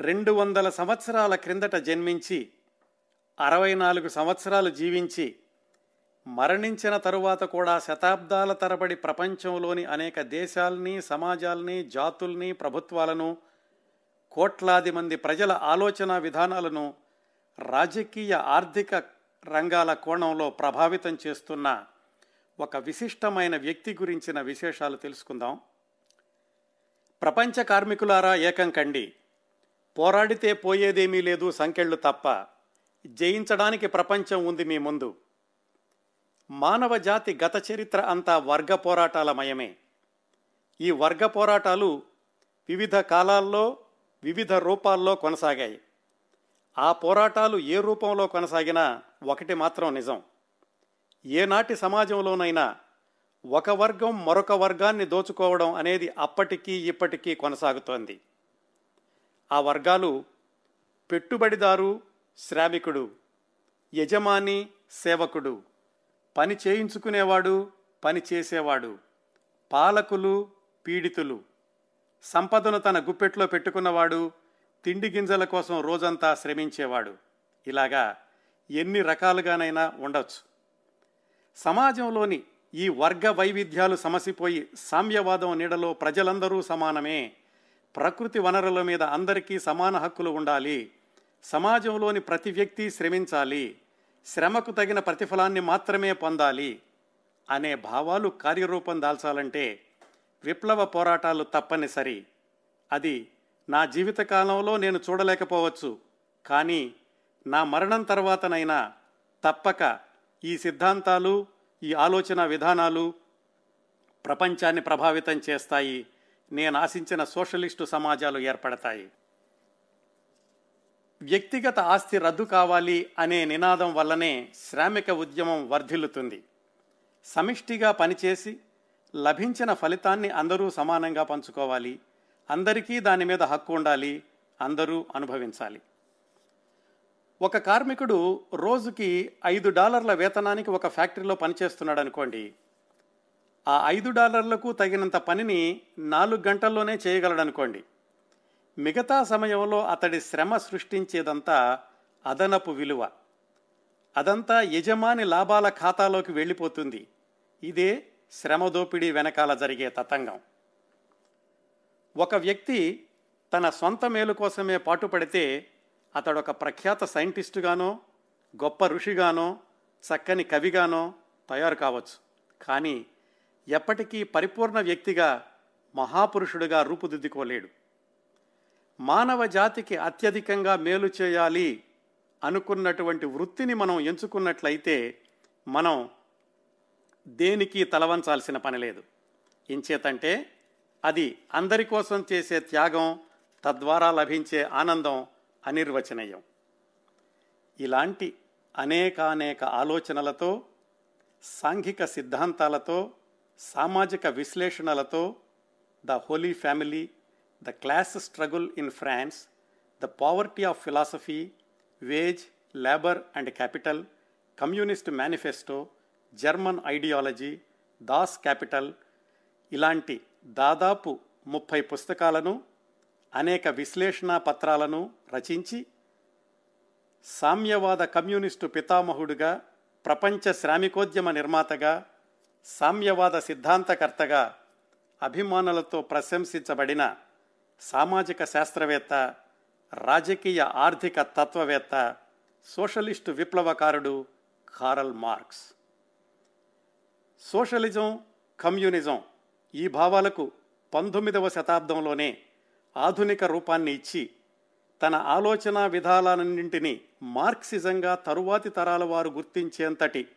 రెండు వందల సంవత్సరాల క్రిందట జన్మించి అరవై నాలుగు సంవత్సరాలు జీవించి మరణించిన తరువాత కూడా శతాబ్దాల తరబడి ప్రపంచంలోని అనేక దేశాల్ని సమాజాల్ని జాతుల్ని ప్రభుత్వాలను కోట్లాది మంది ప్రజల ఆలోచన విధానాలను రాజకీయ ఆర్థిక రంగాల కోణంలో ప్రభావితం చేస్తున్న ఒక విశిష్టమైన వ్యక్తి గురించిన విశేషాలు తెలుసుకుందాం. ప్రపంచ కార్మికులారా ఏకం కండి. పోరాడితే పోయేదేమీ లేదు సంకెళ్ళు తప్ప జయించడానికి ప్రపంచం ఉంది మీ ముందు. మానవ జాతి గత చరిత్ర అంతా వర్గ పోరాటాల మయమే. ఈ వర్గ పోరాటాలు వివిధ కాలాల్లో వివిధ రూపాల్లో కొనసాగాయి. ఆ పోరాటాలు ఏ రూపంలో కొనసాగినా ఒకటి మాత్రం నిజం. ఏనాటి సమాజంలోనైనా ఒక వర్గం మరొక వర్గాన్ని దోచుకోవడం అనేది అప్పటికీ ఇప్పటికీ కొనసాగుతోంది. ఆ వర్గాలు పెట్టుబడిదారు శ్రామికుడు యజమాని సేవకుడు. పని చేయించుకునేవాడు పని చేసేవాడు. పాలకులు పీడితులు. సంపదను తన గుప్పెట్లో పెట్టుకున్నవాడు తిండి గింజల కోసం రోజంతా శ్రమించేవాడు. ఇలాగా ఎన్ని రకాలుగానైనా ఉండొచ్చు. సమాజంలోని ఈ వర్గ వైవిధ్యాలు సమసిపోయి సామ్యవాదం నీడలో ప్రజలందరూ సమానమే. ప్రకృతి వనరుల మీద అందరికీ సమాన హక్కులు ఉండాలి. సమాజంలోని ప్రతి వ్యక్తి శ్రమించాలి. శ్రమకు తగిన ప్రతిఫలాన్ని మాత్రమే పొందాలి అనే భావాలు కార్యరూపం దాల్చాలంటే విప్లవ పోరాటాలు తప్పనిసరి. అది నా జీవితకాలంలో నేను చూడలేకపోవచ్చు. కానీ నా మరణం తర్వాతనైనా తప్పక ఈ సిద్ధాంతాలు ఈ ఆలోచన విధానాలు ప్రపంచాన్ని ప్రభావితం చేస్తాయి. నేను ఆశించిన సోషలిస్టు సమాజాలు ఏర్పడతాయి. వ్యక్తిగత ఆస్తి రద్దు కావాలి అనే నినాదం వల్లనే శ్రామిక ఉద్యమం వర్ధిల్లుతుంది. సమిష్టిగా పనిచేసి లభించిన ఫలితాన్ని అందరూ సమానంగా పంచుకోవాలి. అందరికీ దాని మీద హక్కు ఉండాలి. అందరూ అనుభవించాలి. ఒక కార్మికుడు రోజుకి ఐదు డాలర్ల వేతనానికి ఒక ఫ్యాక్టరీలో పనిచేస్తున్నాడు అనుకోండి ఆ ఐదు డాలర్లకు తగినంత పనిని నాలుగు గంటల్లోనే చేయగలడనుకోండి. మిగతా సమయంలో అతడి శ్రమ సృష్టించేదంతా అదనపు విలువ. అదంతా యజమాని లాభాల ఖాతాలోకి వెళ్ళిపోతుంది. ఇదే శ్రమ దోపిడీ వెనకాల జరిగే తతంగం. ఒక వ్యక్తి తన సొంత మేలు కోసమే పాటుపడితే అతడొక ప్రఖ్యాత సైంటిస్టుగానో గొప్ప ఋషిగానో చక్కని కవిగానో తయారు కావచ్చు. కానీ ఎప్పటికీ పరిపూర్ణ వ్యక్తిగా మహాపురుషుడిగా రూపుదిద్దుకోలేడు. మానవ జాతికి అత్యధికంగా మేలు చేయాలి అనుకున్నటువంటి వృత్తిని మనం ఎంచుకున్నట్లయితే మనం దేనికి తలవంచాల్సిన పని లేదు. ఇంచేతంటే అది అందరి కోసం చేసే త్యాగం తద్వారా లభించే ఆనందం అనిర్వచనీయం. ఇలాంటి అనేకానేక ఆలోచనలతో సాంఘిక సిద్ధాంతాలతో సామాజిక విశ్లేషణలతో the holy family the class struggle in France the poverty of philosophy wage labour and capital communist manifesto German ideology Das Kapital ఇలాంటి దాదాపు ముప్పై పుస్తకాలను అనేక విశ్లేషణ పత్రాలను రచించి సామ్యవాద కమ్యూనిస్టు పితామహుడుగా ప్రపంచ శ్రామికోద్యమ నిర్మాతగా సామ్యవాద సిద్ధాంతకర్తగా అభిమానులతో ప్రశంసించబడిన సామాజిక శాస్త్రవేత్త రాజకీయ ఆర్థిక తత్వవేత్త సోషలిస్టు విప్లవకారుడు కారల్ మార్క్స్. సోషలిజం కమ్యూనిజం ఈ భావాలకు పంతొమ్మిదవ శతాబ్దంలోనే ఆధునిక రూపాన్ని ఇచ్చి తన ఆలోచన విధానాలన్నింటినీ మార్క్సిజంగా తరువాతి తరాల వారు గుర్తించేంతటి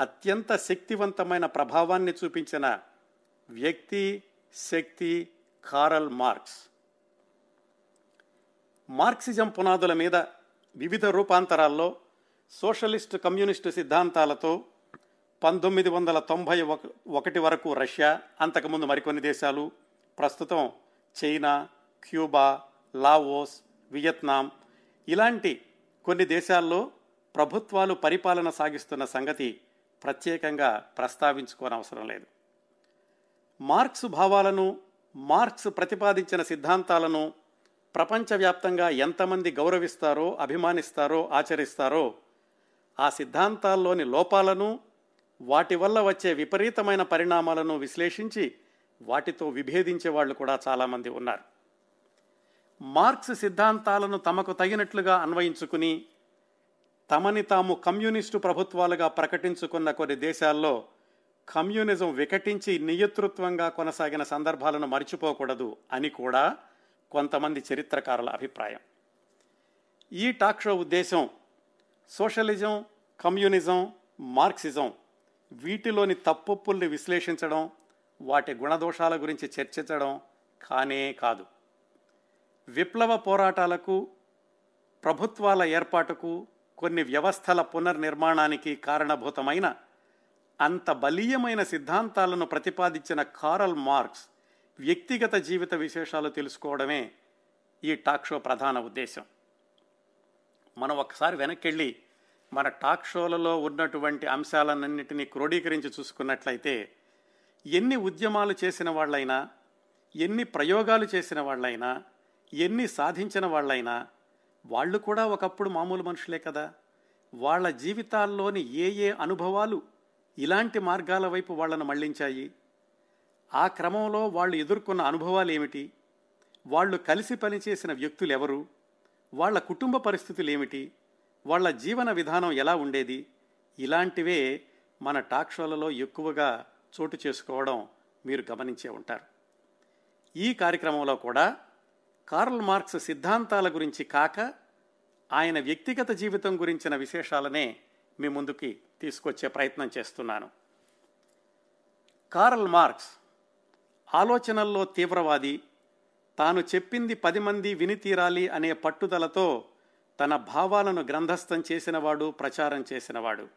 అత్యంత శక్తివంతమైన ప్రభావాన్ని చూపించిన వ్యక్తి శక్తి కారల్ మార్క్స్. మార్క్సిజం పునాదుల మీద వివిధ రూపాంతరాల్లో సోషలిస్ట్ కమ్యూనిస్టు సిద్ధాంతాలతో పంతొమ్మిది వందల తొంభై ఒక ఒకటి వరకు రష్యా అంతకుముందు మరికొన్ని దేశాలు ప్రస్తుతం చైనా క్యూబా లావోస్ వియత్నాం ఇలాంటి కొన్ని దేశాల్లో ప్రభుత్వాలు పరిపాలన సాగిస్తున్న సంగతి ప్రత్యేకంగా ప్రస్తావించుకోనవసరం లేదు. మార్క్స్ భావాలను మార్క్స్ ప్రతిపాదించిన సిద్ధాంతాలను ప్రపంచవ్యాప్తంగా ఎంతమంది గౌరవిస్తారో అభిమానిస్తారో ఆచరిస్తారో ఆ సిద్ధాంతాల్లోని లోపాలను వాటి వల్ల వచ్చే విపరీతమైన పరిణామాలను విశ్లేషించి వాటితో విభేదించే వాళ్ళు కూడా చాలామంది ఉన్నారు. మార్క్స్ సిద్ధాంతాలను తమకు తగినట్లుగా అన్వయించుకుని తమని తాము కమ్యూనిస్టు ప్రభుత్వాలుగా ప్రకటించుకున్న కొన్ని దేశాల్లో కమ్యూనిజం వికటించి నియతృత్వంగా కొనసాగిన సందర్భాలను మర్చిపోకూడదు అని కూడా కొంతమంది చరిత్రకారుల అభిప్రాయం. ఈ టాక్ షో ఉద్దేశం సోషలిజం కమ్యూనిజం మార్క్సిజం వీటిలోని తప్పుల్ని విశ్లేషించడం వాటి గుణదోషాల గురించి చర్చించడం కానే కాదు. విప్లవ పోరాటాలకు ప్రభుత్వాల ఏర్పాటుకు కొన్ని వ్యవస్థల పునర్నిర్మాణానికి కారణభూతమైన అంత బలీయమైన సిద్ధాంతాలను ప్రతిపాదించిన కారల్ మార్క్స్ వ్యక్తిగత జీవిత విశేషాలు తెలుసుకోవడమే ఈ టాక్ షో ప్రధాన ఉద్దేశం. మనం ఒకసారి వెనక్కి మన టాక్ షోలలో ఉన్నటువంటి అంశాలన్నింటినీ క్రోడీకరించి చూసుకున్నట్లయితే ఎన్ని ఉద్యమాలు చేసిన వాళ్ళైనా ఎన్ని ప్రయోగాలు చేసిన వాళ్ళైనా ఎన్ని సాధించిన వాళ్ళైనా వాళ్ళు కూడా ఒకప్పుడు మామూలు మనుషులే కదా. వాళ్ళ జీవితాల్లోని ఏ ఏ అనుభవాలు ఇలాంటి మార్గాల వైపు వాళ్ళను మళ్ళించాయి? ఆ క్రమంలో వాళ్ళు ఎదుర్కొన్న అనుభవాలు ఏమిటి? వాళ్ళు కలిసి పనిచేసిన వ్యక్తులు ఎవరు వాళ్ళ కుటుంబ పరిస్థితులు ఏమిటి వాళ్ళ జీవన విధానం ఎలా ఉండేది? ఇలాంటివే మన టాక్ షోలలో ఎక్కువగా చోటు చేసుకోవడం మీరు గమనించే ఉంటారు. ఈ కార్యక్రమంలో కూడా కార్ల్ మార్క్స్ సిద్ధాంతాల గురించి కాక ఆయన వ్యక్తిగత జీవితం గురించిన విశేషాలనే మీ ముందుకి తీసుకొచ్చే ప్రయత్నం చేస్తున్నాను. కార్ల్ మార్క్స్ ఆలోచనల్లో తీవ్రవాది తాను చెప్పింది పది మంది విని తీరాలి అనే పట్టుదలతో తన భావాలను గ్రంథస్థం చేసినవాడు ప్రచారం చేసినవాడు.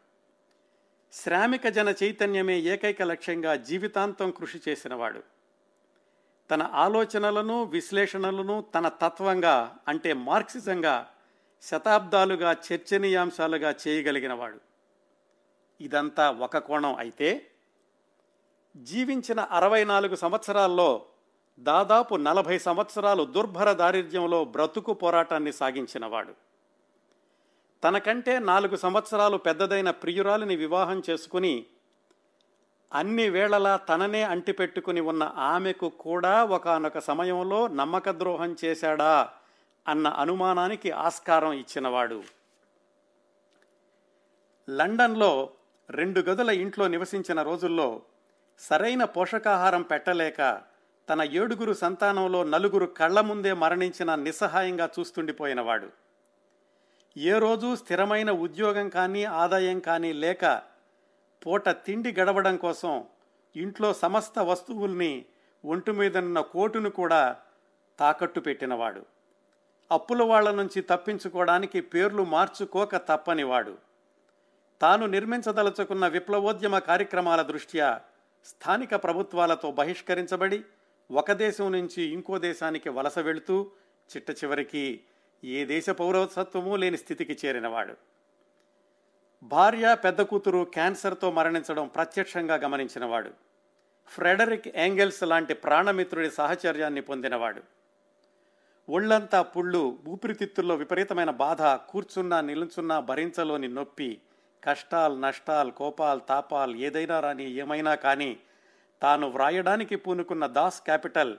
శ్రామిక జన చైతన్యమే ఏకైక లక్ష్యంగా జీవితాంతం కృషి చేసినవాడు. తన ఆలోచనలను విశ్లేషణలను తన తత్వంగా అంటే మార్క్సిజంగా శతాబ్దాలుగా చర్చనీయాంశాలుగా చేయగలిగినవాడు. ఇదంతా ఒక కోణం అయితే జీవించిన అరవై నాలుగు సంవత్సరాల్లో దాదాపు నలభై సంవత్సరాలు దుర్భర దారిద్ర్యంలో బ్రతుకు పోరాటాన్ని సాగించినవాడు. తనకంటే నాలుగు సంవత్సరాలు పెద్దదైన ప్రియురాలిని వివాహం చేసుకుని అన్ని వేళలా తననే అంటిపెట్టుకుని ఉన్న ఆమెకు కూడా ఒకనొక సమయంలో నమ్మక ద్రోహం చేశాడా అన్న అనుమానానికి ఆస్కారం ఇచ్చినవాడు. లండన్లో రెండు గదుల ఇంట్లో నివసించిన రోజుల్లో సరైన పోషకాహారం పెట్టలేక తన ఏడుగురు సంతానంలో నలుగురు కళ్ళ ముందే మరణించిన నిస్సహాయంగా చూస్తుండిపోయినవాడు. ఏ రోజు స్థిరమైన ఉద్యోగం కానీ ఆదాయం కానీ లేక పూట తిండి గడవడం కోసం ఇంట్లో సమస్త వస్తువుల్ని ఒంటి మీదనున్న కోటును కూడా తాకట్టు పెట్టినవాడు. అప్పుల వాళ్ళ నుంచి తప్పించుకోవడానికి పేర్లు మార్చుకోక తప్పనివాడు. తాను నిర్మించదలుచుకున్న విప్లవోద్యమ కార్యక్రమాల దృష్ట్యా స్థానిక ప్రభుత్వాలతో బహిష్కరించబడి ఒక దేశం నుంచి ఇంకో దేశానికి వలస వెళుతూ చిట్ట చివరికి ఏ దేశ పౌరసత్వమూ లేని స్థితికి చేరినవాడు. భార్య పెద్ద కూతురు క్యాన్సర్తో మరణించడం ప్రత్యక్షంగా గమనించినవాడు. ఫ్రెడరిక్ యాంగెల్స్ లాంటి ప్రాణమిత్రుడి సహచర్యాన్ని పొందినవాడు. ఒళ్ళంతా పుళ్ళు ఊపిరితిత్తుల్లో విపరీతమైన బాధ కూర్చున్నా నిలుచున్నా భరించలోని నొప్పి కష్టాలు నష్టాలు కోపాలు తాపాలు ఏదైనా రాని ఏమైనా కానీ తాను వ్రాయడానికి పూనుకున్న దాస్ క్యాపిటల్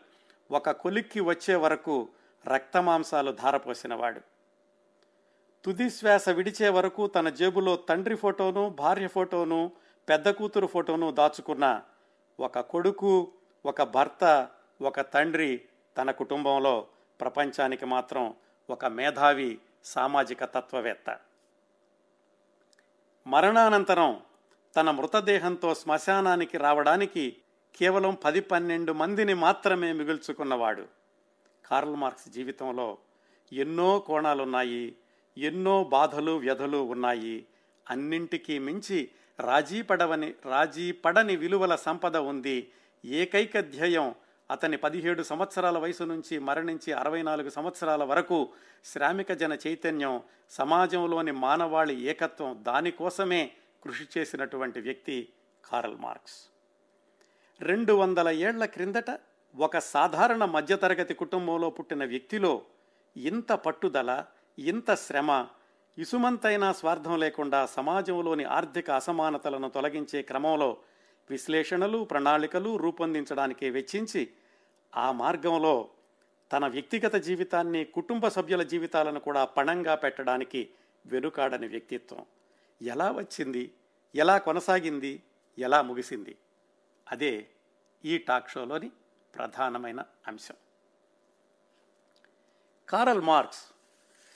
ఒక కొలిక్కి వచ్చే వరకు రక్తమాంసాలు ధారపోసినవాడు. తుది శ్వాస విడిచే వరకు తన జేబులో తండ్రి ఫోటోను భార్య ఫోటోను పెద్ద కూతురు ఫోటోను దాచుకున్న ఒక కొడుకు ఒక భర్త ఒక తండ్రి తన కుటుంబంలో ప్రపంచానికి మాత్రం ఒక మేధావి సామాజిక తత్వవేత్త. మరణానంతరం తన మృతదేహంతో శ్మశానానికి రావడానికి కేవలం పది పన్నెండు మందిని మాత్రమే మిగుల్చుకున్నవాడు. కార్ల్ మార్క్స్ జీవితంలో ఎన్నో కోణాలున్నాయి. ఎన్నో బాధలు వ్యధలు ఉన్నాయి. అన్నింటికీ మించి రాజీ పడవని రాజీ పడని విలువల సంపద ఉంది. ఏకైక ధ్యేయం అతని పదిహేడు సంవత్సరాల వయసు నుంచి మరణించి అరవై నాలుగు సంవత్సరాల వరకు శ్రామిక జన చైతన్యం సమాజంలోని మానవాళి ఏకత్వం దానికోసమే కృషి చేసినటువంటి వ్యక్తి కారల్ మార్క్స్. రెండు వందల ఏళ్ళ క్రిందట ఒక సాధారణ మధ్యతరగతి కుటుంబంలో పుట్టిన వ్యక్తిలో ఇంత పట్టుదల ఇంత శ్రమ ఇసుమంతైనా స్వార్థం లేకుండా సమాజంలోని ఆర్థిక అసమానతలను తొలగించే క్రమంలో విశ్లేషణలు ప్రణాళికలు రూపొందించడానికి వెచ్చించి ఆ మార్గంలో తన వ్యక్తిగత జీవితాన్ని కుటుంబ సభ్యుల జీవితాలను కూడా పణంగా పెట్టడానికి వెనుకాడని వ్యక్తిత్వం. ఎలా వచ్చింది? ఎలా కొనసాగింది? ఎలా ముగిసింది? అదే ఈ టాక్ షోలోని ప్రధానమైన అంశం. కారల్ మార్క్స్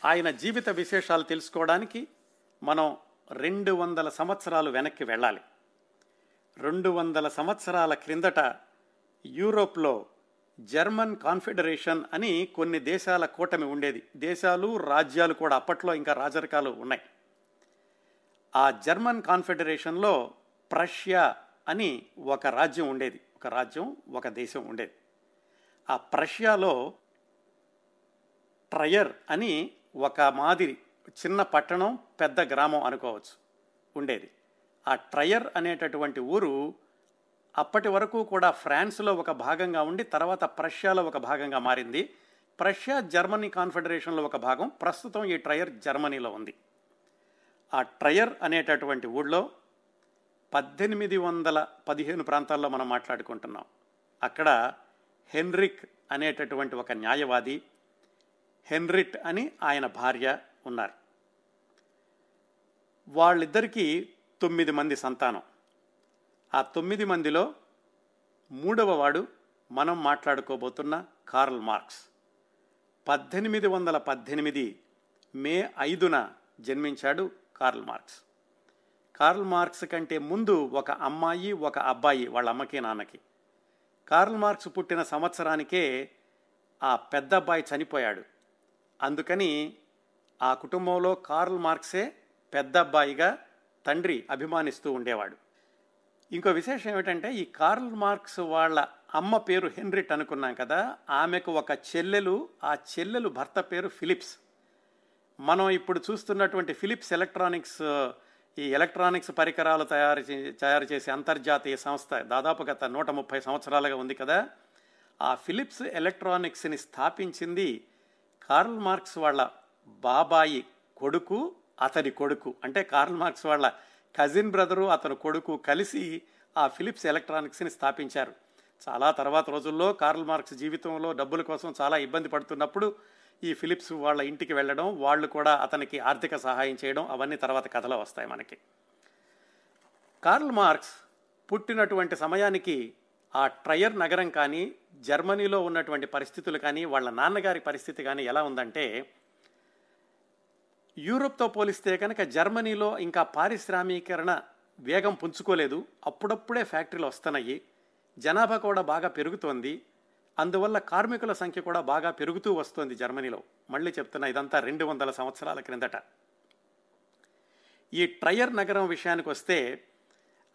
ఆయన జీవిత విశేషాలు తెలుసుకోవడానికి మనం రెండు వందల సంవత్సరాలు వెనక్కి వెళ్ళాలి. రెండు వందల సంవత్సరాల క్రిందట యూరోప్లో జర్మన్ కాన్ఫెడరేషన్ అని కొన్ని దేశాల కూటమి ఉండేది. దేశాలు రాజ్యాలు కూడా అప్పట్లో ఇంకా రాజరికాలు ఉన్నాయి. ఆ జర్మన్ కాన్ఫెడరేషన్లో ప్రష్యా అని ఒక రాజ్యం ఉండేది. ఒక రాజ్యం ఒక దేశం ఉండేది. ఆ ప్రష్యాలో ట్రయర్ అని ఒక మాదిరి చిన్న పట్టణం పెద్ద గ్రామం అనుకోవచ్చు ఉండేది. ఆ ట్రయర్ అనేటటువంటి ఊరు అప్పటి వరకు కూడా ఫ్రాన్స్లో ఒక భాగంగా ఉండి తర్వాత ప్రష్యాలో ఒక భాగంగా మారింది. ప్రష్యా జర్మనీ కాన్ఫెడరేషన్లో ఒక భాగం ప్రస్తుతం ఈ ట్రయర్ జర్మనీలో ఉంది. ఆ ట్రయర్ అనేటటువంటి ఊళ్ళో పద్దెనిమిది వందల పదిహేను ప్రాంతాల్లో మనం మాట్లాడుకుంటున్నాం. అక్కడ హెన్రిక్ అనేటటువంటి ఒక న్యాయవాది హెన్రిట్ అని ఆయన భార్య ఉన్నారు. వాళ్ళిద్దరికీ తొమ్మిది మంది సంతానం. ఆ తొమ్మిది మందిలో మూడవ వాడు మనం మాట్లాడుకోబోతున్న కార్ల్ మార్క్స్. పద్దెనిమిది వందల పద్దెనిమిది మే ఐదున జన్మించాడు కార్ల్ మార్క్స్. కార్ల్ మార్క్స్ కంటే ముందు ఒక అమ్మాయి ఒక అబ్బాయి వాళ్ళ అమ్మకి నాన్నకి. కార్ల్ మార్క్స్ పుట్టిన సంవత్సరానికే ఆ పెద్ద అబ్బాయి చనిపోయాడు. అందుకని ఆ కుటుంబంలో కార్ల్ మార్క్సే పెద్ద అబ్బాయిగా తండ్రి అభిమానిస్తూ ఉండేవాడు. ఇంకో విశేషం ఏమిటంటే ఈ కార్ల్ మార్క్స్ వాళ్ళ అమ్మ పేరు హెన్రిట్ అనుకున్నాం కదా ఆమెకు ఒక చెల్లెలు ఆ చెల్లెలు భర్త పేరు ఫిలిప్స్. మనం ఇప్పుడు చూస్తున్నటువంటి ఫిలిప్స్ ఎలక్ట్రానిక్స్ ఈ ఎలక్ట్రానిక్స్ పరికరాలు తయారు చే తయారు చేసే అంతర్జాతీయ సంస్థ దాదాపు గత నూట ముప్పై సంవత్సరాలుగా ఉంది కదా ఆ ఫిలిప్స్ ఎలక్ట్రానిక్స్ని స్థాపించింది కార్ల్ మార్క్స్ వాళ్ళ బాబాయి కొడుకు అతని కొడుకు. అంటే కార్ల్ మార్క్స్ వాళ్ళ కజిన్ బ్రదరు అతని కొడుకు కలిసి ఆ ఫిలిప్స్ ఎలక్ట్రానిక్స్ని స్థాపించారు. చాలా తర్వాత రోజుల్లో కార్ల్ మార్క్స్ జీవితంలో డబ్బుల కోసం చాలా ఇబ్బంది పడుతున్నప్పుడు ఈ ఫిలిప్స్ వాళ్ళ ఇంటికి వెళ్ళడం వాళ్ళు కూడా అతనికి ఆర్థిక సహాయం చేయడం అవన్నీ తర్వాత కథలో వస్తాయి మనకి. కార్ల్ మార్క్స్ పుట్టినటువంటి సమయానికి ఆ ట్రయర్ నగరం కానీ జర్మనీలో ఉన్నటువంటి పరిస్థితులు కానీ వాళ్ళ నాన్నగారి పరిస్థితి కానీ ఎలా ఉందంటే యూరోప్తో పోలిస్తే కనుక జర్మనీలో ఇంకా పారిశ్రామీకరణ వేగం పుంజుకోలేదు. అప్పుడప్పుడే ఫ్యాక్టరీలు వస్తున్నాయి. జనాభా కూడా బాగా పెరుగుతోంది. అందువల్ల కార్మికుల సంఖ్య కూడా బాగా పెరుగుతూ వస్తోంది జర్మనీలో. మళ్ళీ చెప్తున్నా ఇదంతా రెండు వందల సంవత్సరాల క్రిందట. ఈ ట్రయర్ నగరం విషయానికి వస్తే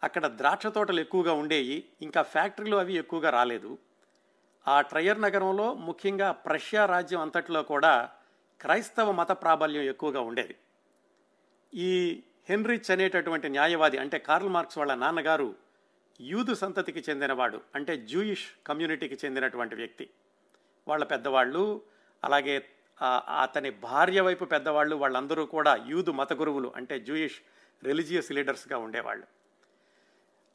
అక్కడ ద్రాక్ష తోటలు ఎక్కువగా ఉండేవి ఇంకా ఫ్యాక్టరీలు అవి ఎక్కువగా రాలేదు. ఆ ట్రయర్ నగరంలో ముఖ్యంగా ప్రష్యా రాజ్యం అంతట్లో కూడా క్రైస్తవ మత ప్రాబల్యం ఎక్కువగా ఉండేది. ఈ హెన్రిచ్ అనేటటువంటి న్యాయవాది అంటే కార్ల్ మార్క్స్ వాళ్ళ నాన్నగారు యూదు సంతతికి చెందినవాడు అంటే జూయిష్ కమ్యూనిటీకి చెందినటువంటి వ్యక్తి. వాళ్ళ పెద్దవాళ్ళు అలాగే అతని భార్య వైపు పెద్దవాళ్ళు వాళ్ళందరూ కూడా యూదు మత గురువులు అంటే జూయిష్ రిలీజియస్ లీడర్స్గా ఉండేవాళ్ళు.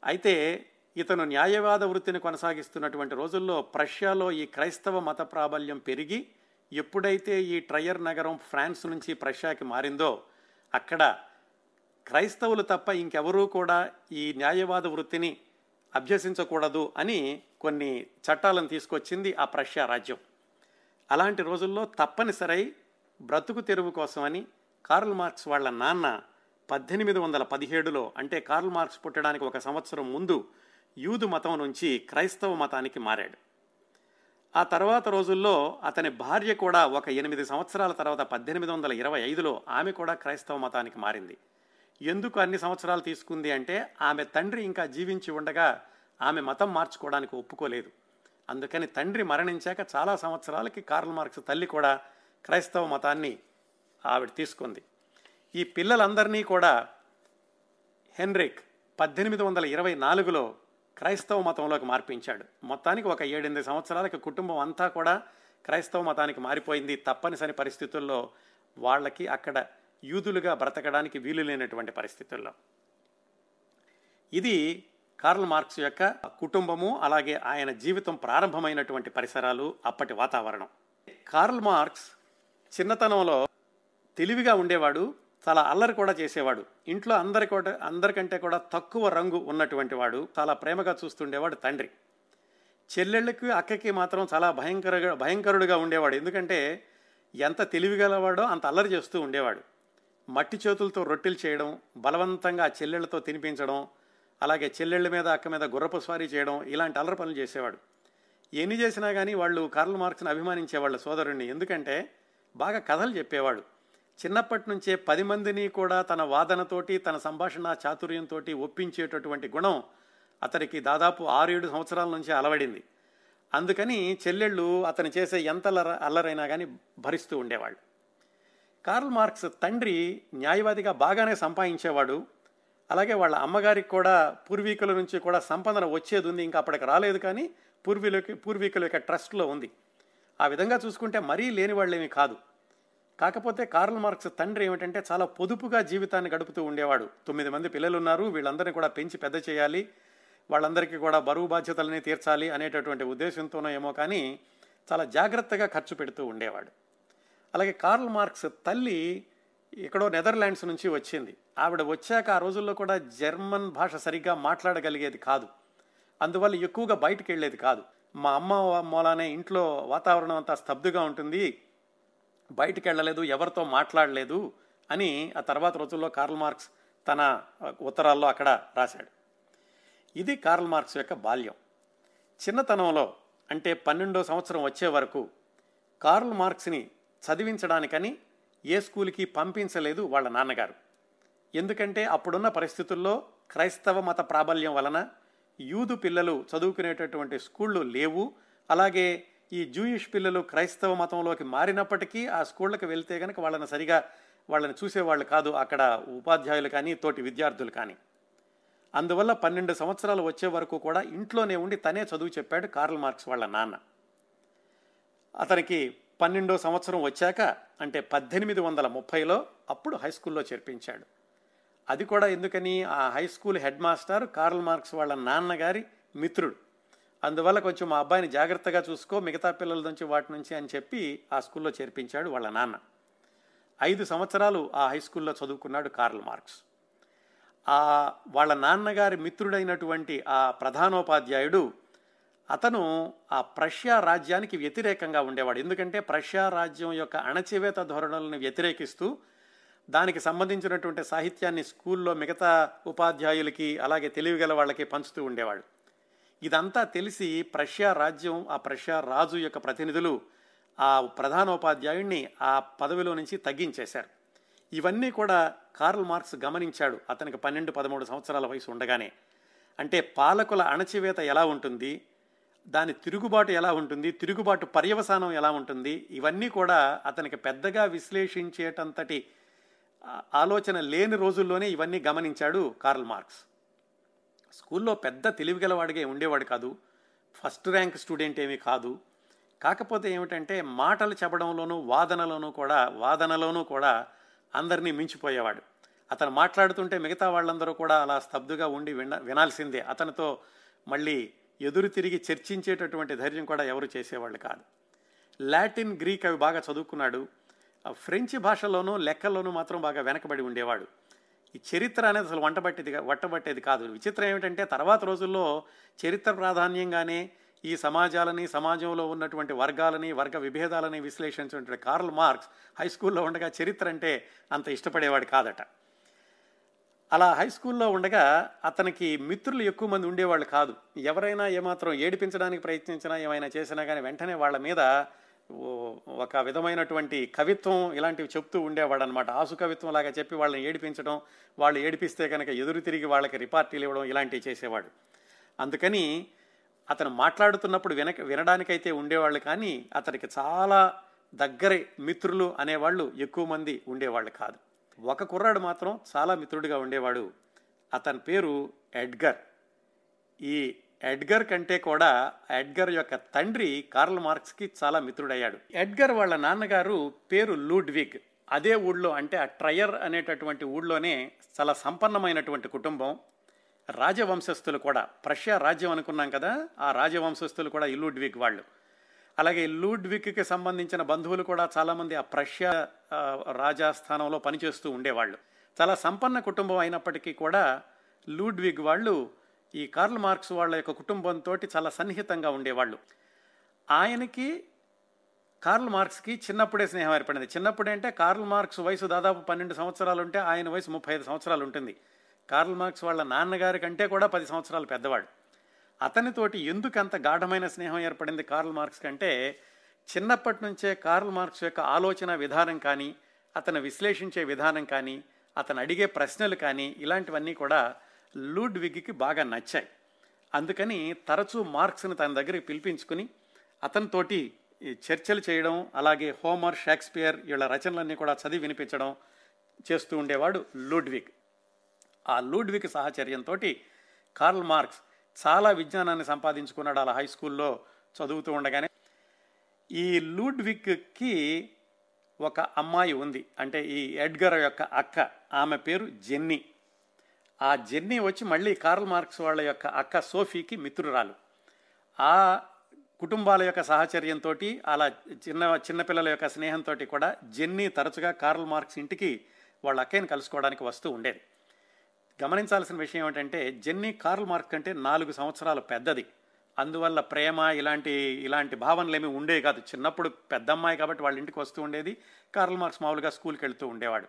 అయితే ఇతను న్యాయవాద వృత్తిని కొనసాగిస్తున్నటువంటి రోజుల్లో ప్రష్యాలో ఈ క్రైస్తవ మత ప్రాబల్యం పెరిగి ఎప్పుడైతే ఈ ట్రయర్ నగరం ఫ్రాన్స్ నుంచి ప్రష్యాకి మారిందో అక్కడ క్రైస్తవులు తప్ప ఇంకెవరూ కూడా ఈ న్యాయవాద వృత్తిని అభ్యసించకూడదు అని కొన్ని చట్టాలను తీసుకొచ్చింది ఆ ప్రష్యా రాజ్యం. అలాంటి రోజుల్లో తప్పనిసరై బ్రతుకు తెరువు కోసమని కార్ల్ మార్క్స్ వాళ్ళ నాన్న పద్దెనిమిది వందల పదిహేడులో అంటే కార్ల్ మార్క్స్ పుట్టడానికి ఒక సంవత్సరం ముందు యూదు మతం నుంచి క్రైస్తవ మతానికి మారాడు. ఆ తర్వాత రోజుల్లో అతని భార్య కూడా ఒక ఎనిమిది సంవత్సరాల తర్వాత పద్దెనిమిది వందల ఇరవై ఐదులో ఆమె కూడా క్రైస్తవ మతానికి మారింది. ఎందుకు అన్ని సంవత్సరాలు తీసుకుంది అంటే ఆమె తండ్రి ఇంకా జీవించి ఉండగా ఆమె మతం మార్చుకోవడానికి ఒప్పుకోలేదు. అందుకని తండ్రి మరణించాక చాలా సంవత్సరాలకి కార్ల్ మార్క్స్ తల్లి కూడా క్రైస్తవ మతాన్ని ఆవిడ తీసుకుంది. ఈ పిల్లలందరినీ కూడా హెన్రిక్ పద్దెనిమిది వందల ఇరవై నాలుగులో క్రైస్తవ మతంలోకి మార్పించాడు. మొత్తానికి ఒక ఏడెనిమిది సంవత్సరాలకి కుటుంబం అంతా కూడా క్రైస్తవ మతానికి మారిపోయింది. తప్పనిసరి పరిస్థితుల్లో వాళ్ళకి అక్కడ యూదులుగా బ్రతకడానికి వీలు లేనటువంటి పరిస్థితుల్లో. ఇది కార్ల్ మార్క్స్ యొక్క కుటుంబము అలాగే ఆయన జీవితం ప్రారంభమైనటువంటి పరిసరాలు అప్పటి వాతావరణం. కార్ల్ మార్క్స్ చిన్నతనంలో తెలివిగా ఉండేవాడు. చాలా అల్లరి కూడా చేసేవాడు. ఇంట్లో అందరి కూడా అందరికంటే కూడా తక్కువ రంగు ఉన్నటువంటి వాడు చాలా ప్రేమగా చూస్తుండేవాడు తండ్రి. చెల్లెళ్ళకి అక్కకి మాత్రం చాలా భయంకరగా భయంకరుడుగా ఉండేవాడు. ఎందుకంటే ఎంత తెలివిగలవాడో అంత అల్లరి చేస్తూ ఉండేవాడు. మట్టి చేతులతో రొట్టెలు చేయడం బలవంతంగా చెల్లెళ్ళతో తినిపించడం అలాగే చెల్లెళ్ళ మీద అక్క మీద గుర్రపు స్వారీ చేయడం ఇలాంటి అల్లరి పనులు చేసేవాడు. ఎన్ని చేసినా కానీ వాళ్ళు కార్ల్ మార్క్స్ని అభిమానించేవాళ్ళ సోదరుణ్ణి. ఎందుకంటే బాగా కథలు చెప్పేవాడు. చిన్నప్పటి నుంచే పది మందిని కూడా తన వాదనతోటి తన సంభాషణ చాతుర్యంతో ఒప్పించేటటువంటి గుణం అతనికి దాదాపు ఆరు ఏడు సంవత్సరాల నుంచి అలవడింది. అందుకని చెల్లెళ్ళు అతను చేసే ఎంత అల్లర అల్లరైనా కానీ భరిస్తూ ఉండేవాళ్ళు. కార్ల్ మార్క్స్ తండ్రి న్యాయవాదిగా బాగానే సంపాదించేవాడు. అలాగే వాళ్ళ అమ్మగారికి కూడా పూర్వీకుల నుంచి కూడా సంపదన వచ్చేది ఉంది ఇంకా అప్పటికి రాలేదు కానీ పూర్వీకులకి పూర్వీకుల యొక్క ట్రస్ట్లో ఉంది. ఆ విధంగా చూసుకుంటే మరీ లేని వాళ్ళేమీ కాదు. కాకపోతే కార్ల్ మార్క్స్ తండ్రి ఏమిటంటే చాలా పొదుపుగా జీవితాన్ని గడుపుతూ ఉండేవాడు. తొమ్మిది మంది పిల్లలు ఉన్నారు వీళ్ళందరినీ కూడా పెంచి పెద్ద చేయాలి. వాళ్ళందరికీ కూడా బరువు బాధ్యతలని తీర్చాలి అనేటటువంటి ఉద్దేశంతోనో ఏమో కానీ చాలా జాగ్రత్తగా ఖర్చు పెడుతూ ఉండేవాడు. అలాగే కార్ల్ మార్క్స్ తల్లి ఎక్కడో నెదర్లాండ్స్ నుంచి వచ్చింది. ఆవిడ వచ్చాక ఆ రోజుల్లో కూడా జర్మన్ భాష సరిగ్గా మాట్లాడగలిగేది కాదు. అందువల్ల ఎక్కువగా బయటకు వెళ్ళేది కాదు. మా అమ్మ మూలానే ఇంట్లో వాతావరణం అంతా స్తబ్దుగా ఉంటుంది. బయటికి వెళ్ళలేదు ఎవరితో మాట్లాడలేదు అని ఆ తర్వాత రోజుల్లో కార్ల్ మార్క్స్ తన ఉత్తరాల్లో అక్కడ రాశాడు. ఇది కార్ల్ మార్క్స్ యొక్క బాల్యం. చిన్నతనంలో అంటే పన్నెండో సంవత్సరం వచ్చే వరకు కార్ల్ మార్క్స్ని చదివించడానికని ఏ స్కూల్కి పంపించలేదు వాళ్ళ నాన్నగారు. ఎందుకంటే అప్పుడున్న పరిస్థితుల్లో క్రైస్తవ మత ప్రాబల్యం వలన యూదు పిల్లలు చదువుకునేటటువంటి స్కూళ్ళు లేవు. అలాగే ఈ జూయిష్ పిల్లలు క్రైస్తవ మతంలోకి మారినప్పటికీ ఆ స్కూళ్ళకి వెళ్తే కనుక వాళ్ళని సరిగా వాళ్ళని చూసేవాళ్ళు కాదు అక్కడ ఉపాధ్యాయులు కానీ తోటి విద్యార్థులు కానీ. అందువల్ల పన్నెండు సంవత్సరాలు వచ్చే వరకు కూడా ఇంట్లోనే ఉండి తనే చదువు చెప్పాడు కార్ల్ మార్క్స్ వాళ్ళ నాన్న. అతనికి పన్నెండో సంవత్సరం వచ్చాక అంటే పద్దెనిమిది వందల ముప్పైలో అప్పుడు హై స్కూల్లో చేర్పించాడు. అది కూడా ఎందుకని? ఆ high school head master Karl Marx వాళ్ళ నాన్నగారి మిత్రుడు. అందువల్ల కొంచెం మా అబ్బాయిని జాగ్రత్తగా చూసుకో మిగతా పిల్లల నుంచి వాటి నుంచి అని చెప్పి ఆ స్కూల్లో చేర్పించాడు వాళ్ళ నాన్న. ఐదు సంవత్సరాలు ఆ హై స్కూల్లో చదువుకున్నాడు కార్ల్ మార్క్స్. ఆ వాళ్ళ నాన్నగారి మిత్రుడైనటువంటి ఆ ప్రధానోపాధ్యాయుడు అతను ఆ ప్రష్యా రాజ్యానికి వ్యతిరేకంగా ఉండేవాడు. ఎందుకంటే ప్రష్యా రాజ్యం యొక్క అణచివేత ధోరణులను వ్యతిరేకిస్తూ దానికి సంబంధించినటువంటి సాహిత్యాన్ని స్కూల్లో మిగతా ఉపాధ్యాయులకి అలాగే తెలివిగల వాళ్ళకి పంచుతూ ఉండేవాడు. ఇదంతా తెలిసి ప్రష్యా రాజ్యం ఆ ప్రష్యా రాజు యొక్క ప్రతినిధులు ఆ ప్రధానోపాధ్యాయుణ్ణి ఆ పదవిలో నుంచి తగ్గించేశారు. ఇవన్నీ కూడా కార్ల్ మార్క్స్ గమనించాడు అతనికి పన్నెండు పదమూడు సంవత్సరాల వయసు ఉండగానే. అంటే పాలకుల అణచివేత ఎలా ఉంటుంది? దాని తిరుగుబాటు ఎలా ఉంటుంది? తిరుగుబాటు పర్యవసానం ఎలా ఉంటుంది? ఇవన్నీ కూడా అతనికి పెద్దగా విశ్లేషించేటంతటి ఆలోచన లేని రోజుల్లోనే ఇవన్నీ గమనించాడు కార్ల్ మార్క్స్. స్కూల్లో పెద్ద తెలివిగలవాడిగా ఉండేవాడు కాదు. ఫస్ట్ ర్యాంక్ స్టూడెంట్ ఏమీ కాదు. కాకపోతే ఏమిటంటే మాటలు చెప్పడంలోనూ వాదనలోనూ కూడా వాదనలోనూ కూడా అందరినీ మించిపోయేవాడు. అతను మాట్లాడుతుంటే మిగతా వాళ్ళందరూ కూడా అలా స్తబ్దుగా ఉండి విన వినాల్సిందే. అతనితో మళ్ళీ ఎదురు తిరిగి చర్చించేటటువంటి ధైర్యం కూడా ఎవరు చేసేవాళ్ళు కాదు. లాటిన్ గ్రీక్ అవి బాగా చదువుకున్నాడు. ఫ్రెంచ్ భాషలోనూ లెక్కల్లోనూ మాత్రం బాగా వెనకబడి ఉండేవాడు. ఈ చరిత్ర అనేది అసలు వంటబట్టేది వట్టబట్టేది కాదు. విచిత్రం ఏమిటంటే తర్వాత రోజుల్లో చరిత్ర ప్రాధాన్యంగానే ఈ సమాజాలని సమాజంలో ఉన్నటువంటి వర్గాలని వర్గ విభేదాలని విశ్లేషించినటువంటి కార్ల్ మార్క్స్ హై స్కూల్లో ఉండగా చరిత్ర అంటే అంత ఇష్టపడేవాడు కాదట. అలా హై స్కూల్లో ఉండగా అతనికి మిత్రులు ఎక్కువ మంది ఉండేవాళ్ళు కాదు. ఎవరైనా ఏమాత్రం ఏడిపించడానికి ప్రయత్నించినా ఏమైనా చేసినా కానీ వెంటనే వాళ్ళ మీద ఒక విధమైనటువంటి కవిత్వం ఇలాంటివి చెప్తూ ఉండేవాడు అనమాట ఆసు కవిత్వం లాగా చెప్పి వాళ్ళని ఏడిపించడం వాళ్ళు ఏడిపిస్తే కనుక ఎదురు తిరిగి వాళ్ళకి రిపార్టీలు ఇవ్వడం ఇలాంటివి చేసేవాడు. అందుకని అతను మాట్లాడుతున్నప్పుడు వినక వినడానికైతే ఉండేవాళ్ళు కానీ అతనికి చాలా దగ్గర మిత్రులు అనేవాళ్ళు ఎక్కువ మంది ఉండేవాళ్ళు కాదు. ఒక కుర్రాడు మాత్రం చాలా మిత్రుడిగా ఉండేవాడు. అతని పేరు ఎడ్గర్. ఈ ఎడ్గర్ కంటే కూడా ఎడ్గర్ యొక్క తండ్రి కార్ల్ మార్క్స్కి చాలా మిత్రుడయ్యాడు. ఎడ్గర్ వాళ్ళ నాన్నగారు పేరు లూడ్విగ్. అదే ఊళ్ళో అంటే ఆ ట్రయర్ అనేటటువంటి ఊళ్ళోనే చాలా సంపన్నమైనటువంటి కుటుంబం. రాజవంశస్థులు కూడా. ప్రష్యా రాజ్యం అనుకున్నాం కదా ఆ రాజవంశస్థులు కూడా ఈ లూడ్విగ్ వాళ్ళు. అలాగే లూడ్విక్కి సంబంధించిన బంధువులు కూడా చాలామంది ఆ ప్రష్యా రాజాస్థానంలో పనిచేస్తూ ఉండేవాళ్ళు. చాలా సంపన్న కుటుంబం అయినప్పటికీ కూడా లూడ్విగ్ వాళ్ళు ఈ కార్ల్ మార్క్స్ వాళ్ళ యొక్క కుటుంబంతో చాలా సన్నిహితంగా ఉండేవాళ్ళు. ఆయనకి కార్ల్ మార్క్స్కి చిన్నప్పుడే స్నేహం ఏర్పడింది. చిన్నప్పుడే అంటే కార్ల్ మార్క్స్ వయసు దాదాపు పన్నెండు సంవత్సరాలు ఉంటే ఆయన వయసు ముప్పై ఐదు సంవత్సరాలు ఉంటుంది కార్ల్ మార్క్స్ వాళ్ళ నాన్నగారి కంటే కూడా పది సంవత్సరాలు పెద్దవాడు. అతనితోటి ఎందుకు అంత గాఢమైన స్నేహం ఏర్పడింది కార్ల్ మార్క్స్ కంటే చిన్నప్పటి నుంచే కార్ల్ మార్క్స్ యొక్క ఆలోచన విధానం కానీ అతను విశ్లేషించే విధానం కానీ అతను అడిగే ప్రశ్నలు కానీ ఇలాంటివన్నీ కూడా లూడ్విగ్కి బాగా నచ్చాయి. అందుకని తరచూ మార్క్స్ని తన దగ్గరికి పిలిపించుకుని అతనితోటి ఈ చర్చలు చేయడం అలాగే హోమర్ షేక్స్పియర్ వీళ్ళ రచనలన్నీ కూడా చదివి వినిపించడం చేస్తూ ఉండేవాడు లూడ్విగ్. ఆ లూడ్విక్ సహచర్యంతో కార్ల్ మార్క్స్ చాలా విజ్ఞానాన్ని సంపాదించుకున్నాడు అలా హై స్కూల్లో చదువుతూ ఉండగానే. ఈ లూడ్విక్కి ఒక అమ్మాయి ఉంది. అంటే ఈ ఎడ్గర్ యొక్క అక్క. ఆమె పేరు జెన్నీ. ఆ జర్నీ వచ్చి మళ్ళీ కార్ల్ మార్క్స్ వాళ్ళ యొక్క అక్క సోఫీకి మిత్రురాలు. ఆ కుటుంబాల యొక్క సహచర్యంతో అలా చిన్న చిన్నపిల్లల యొక్క స్నేహంతో కూడా జెన్నీ తరచుగా కార్ల్ మార్క్స్ ఇంటికి వాళ్ళ అక్కయ్యని కలుసుకోవడానికి వస్తూ ఉండేది. గమనించాల్సిన విషయం ఏమిటంటే జెన్నీ కార్ల్ మార్క్స్ కంటే నాలుగు సంవత్సరాలు పెద్దది. అందువల్ల ప్రేమ ఇలాంటి ఇలాంటి భావనలు ఏమీ ఉండేవి కాదు. చిన్నప్పుడు పెద్ద అమ్మాయి కాబట్టి వాళ్ళ ఇంటికి వస్తూ ఉండేది. కార్ల్ మార్క్స్ మామూలుగా స్కూల్కి వెళ్తూ ఉండేవాడు.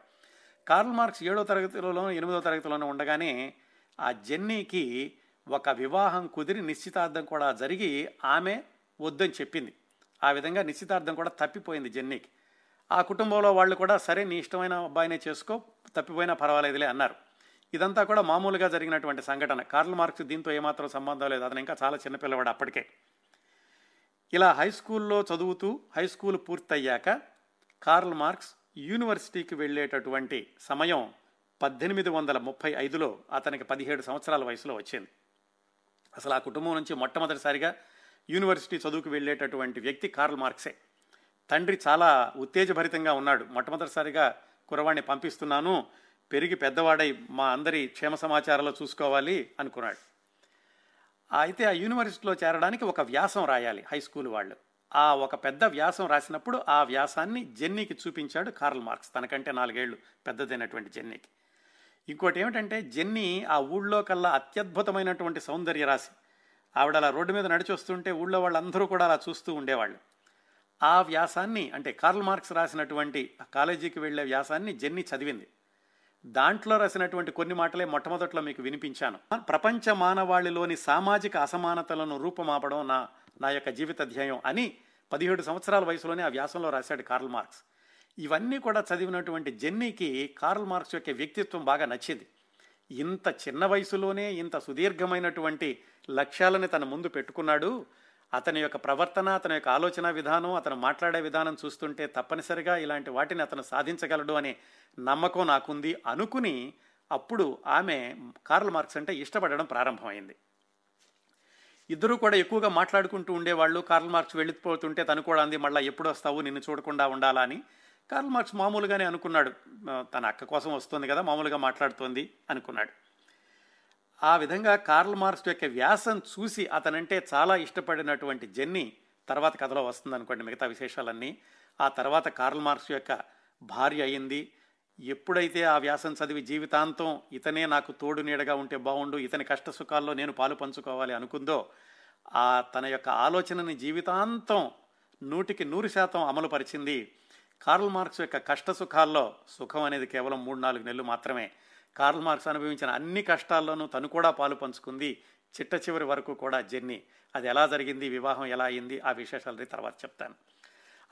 కార్ల్ మార్క్స్ ఏడో తరగతిలోనో ఎనిమిదో తరగతిలోనో ఉండగానే ఆ జెన్నీకి ఒక వివాహం కుదిరి నిశ్చితార్థం కూడా జరిగి ఆమె వద్దని చెప్పింది. ఆ విధంగా నిశ్చితార్థం కూడా తప్పిపోయింది జెన్నీకి. ఆ కుటుంబంలో వాళ్ళు కూడా సరే నీ ఇష్టమైన అబ్బాయినే చేసుకో తప్పిపోయినా పర్వాలేదులే అన్నారు. ఇదంతా కూడా మామూలుగా జరిగినటువంటి సంఘటన. కార్ల్ మార్క్స్ దీంతో ఏమాత్రం సంబంధం లేదు. అతను ఇంకా చాలా చిన్నపిల్లవాడు అప్పటికే. ఇలా హై స్కూల్లో చదువుతూ హై స్కూల్ పూర్తయ్యాక కార్ల్ మార్క్స్ యూనివర్సిటీకి వెళ్ళేటటువంటి సమయం పద్దెనిమిది వందల ముప్పై ఐదులో అతనికి పదిహేడు సంవత్సరాల వయసులో వచ్చింది. అసలు ఆ కుటుంబం నుంచి మొట్టమొదటిసారిగా యూనివర్సిటీ చదువుకు వెళ్ళేటటువంటి వ్యక్తి కార్ల్ మార్క్సే. తండ్రి చాలా ఉత్తేజభరితంగా ఉన్నాడు. మొట్టమొదటిసారిగా కురవాణ్ణి పంపిస్తున్నాను పెరిగి పెద్దవాడై మా అందరి క్షేమ సమాచారాలు చూసుకోవాలి అనుకున్నాడు. అయితే ఆ యూనివర్సిటీలో చేరడానికి ఒక వ్యాసం రాయాలి హై స్కూల్ వాళ్ళు. ఆ ఒక పెద్ద వ్యాసం రాసినప్పుడు ఆ వ్యాసాన్ని జెన్నీకి చూపించాడు కార్ల్ మార్క్స్. తనకంటే నాలుగేళ్ళు పెద్దదైనటువంటి జెన్నీకి. ఇంకోటి ఏమిటంటే జెన్నీ ఆ ఊళ్ళో కల్లా అత్యద్భుతమైనటువంటి సౌందర్య రాశి. ఆవిడ అలా రోడ్డు మీద నడిచి వస్తుంటే ఊళ్ళో వాళ్ళందరూ కూడా అలా చూస్తూ ఉండేవాళ్ళు. ఆ వ్యాసాన్ని అంటే కార్ల్ మార్క్స్ రాసినటువంటి కాలేజీకి వెళ్ళే వ్యాసాన్ని జెన్నీ చదివింది. దాంట్లో రాసినటువంటి కొన్ని మాటలే మొట్టమొదట్లో మీకు వినిపించాను. ప్రపంచ మానవాళిలోని సామాజిక అసమానతలను రూపమాపడం నా నా యొక్క జీవిత ధ్యేయం అని పదిహేడు సంవత్సరాల వయసులోనే ఆ వ్యాసంలో రాశాడు కార్ల్ మార్క్స్. ఇవన్నీ కూడా చదివినటువంటి జెన్నీకి కార్ల్ మార్క్స్ యొక్క వ్యక్తిత్వం బాగా నచ్చింది. ఇంత చిన్న వయసులోనే ఇంత సుదీర్ఘమైనటువంటి లక్ష్యాలని తన ముందు పెట్టుకున్నాడు. అతని యొక్క ప్రవర్తన అతని యొక్క ఆలోచన విధానం అతను మాట్లాడే విధానం చూస్తుంటే తప్పనిసరిగా ఇలాంటి వాటిని అతను సాధించగలడు అనే నమ్మకం నాకుంది అనుకుని అప్పుడు ఆమె కార్ల్ మార్క్స్ అంటే ఇష్టపడడం ప్రారంభమైంది. ఇద్దరూ కూడా ఎక్కువగా మాట్లాడుకుంటూ ఉండేవాళ్ళు. కార్ల్ మార్క్స్ వెళ్ళిపోతుంటే తను కూడా అంది మళ్ళీ ఎప్పుడు వస్తావు? నిన్ను చూడకుండా ఉండాలా? అని. కార్ల్ మార్క్స్ మామూలుగానే అనుకున్నాడు. తన అక్క కోసం వస్తుంది కదా మామూలుగా మాట్లాడుతోంది అనుకున్నాడు. ఆ విధంగా కార్ల్ మార్క్స్ యొక్క వ్యాసం చూసి అతనంటే చాలా ఇష్టపడినటువంటి జెన్నీ తర్వాత కథలో వస్తుంది అనుకోండి మిగతా విశేషాలన్నీ. ఆ తర్వాత కార్ల్ మార్క్స్ యొక్క భార్య అయింది. ఎప్పుడైతే ఆ వ్యాసం చదివి జీవితాంతం ఇతనే నాకు తోడు నీడగా ఉంటే బాగుండు ఇతని కష్ట సుఖాల్లో నేను పాలు పంచుకోవాలి అనుకుందో ఆ తన యొక్క ఆలోచనని జీవితాంతం నూటికి నూరు శాతం అమలుపరిచింది కార్ల్ మార్క్స్ యొక్క కష్ట సుఖాల్లో. సుఖం అనేది కేవలం మూడు నాలుగు నెలలు మాత్రమే. కార్ల్ మార్క్స్ అనుభవించిన అన్ని కష్టాల్లోనూ తను కూడా పాలు పంచుకుంది. చిట్ట చివరి వరకు కూడా జర్నీ. అది ఎలా జరిగింది? వివాహం ఎలా అయింది? ఆ విశేషాలని తర్వాత చెప్తాను.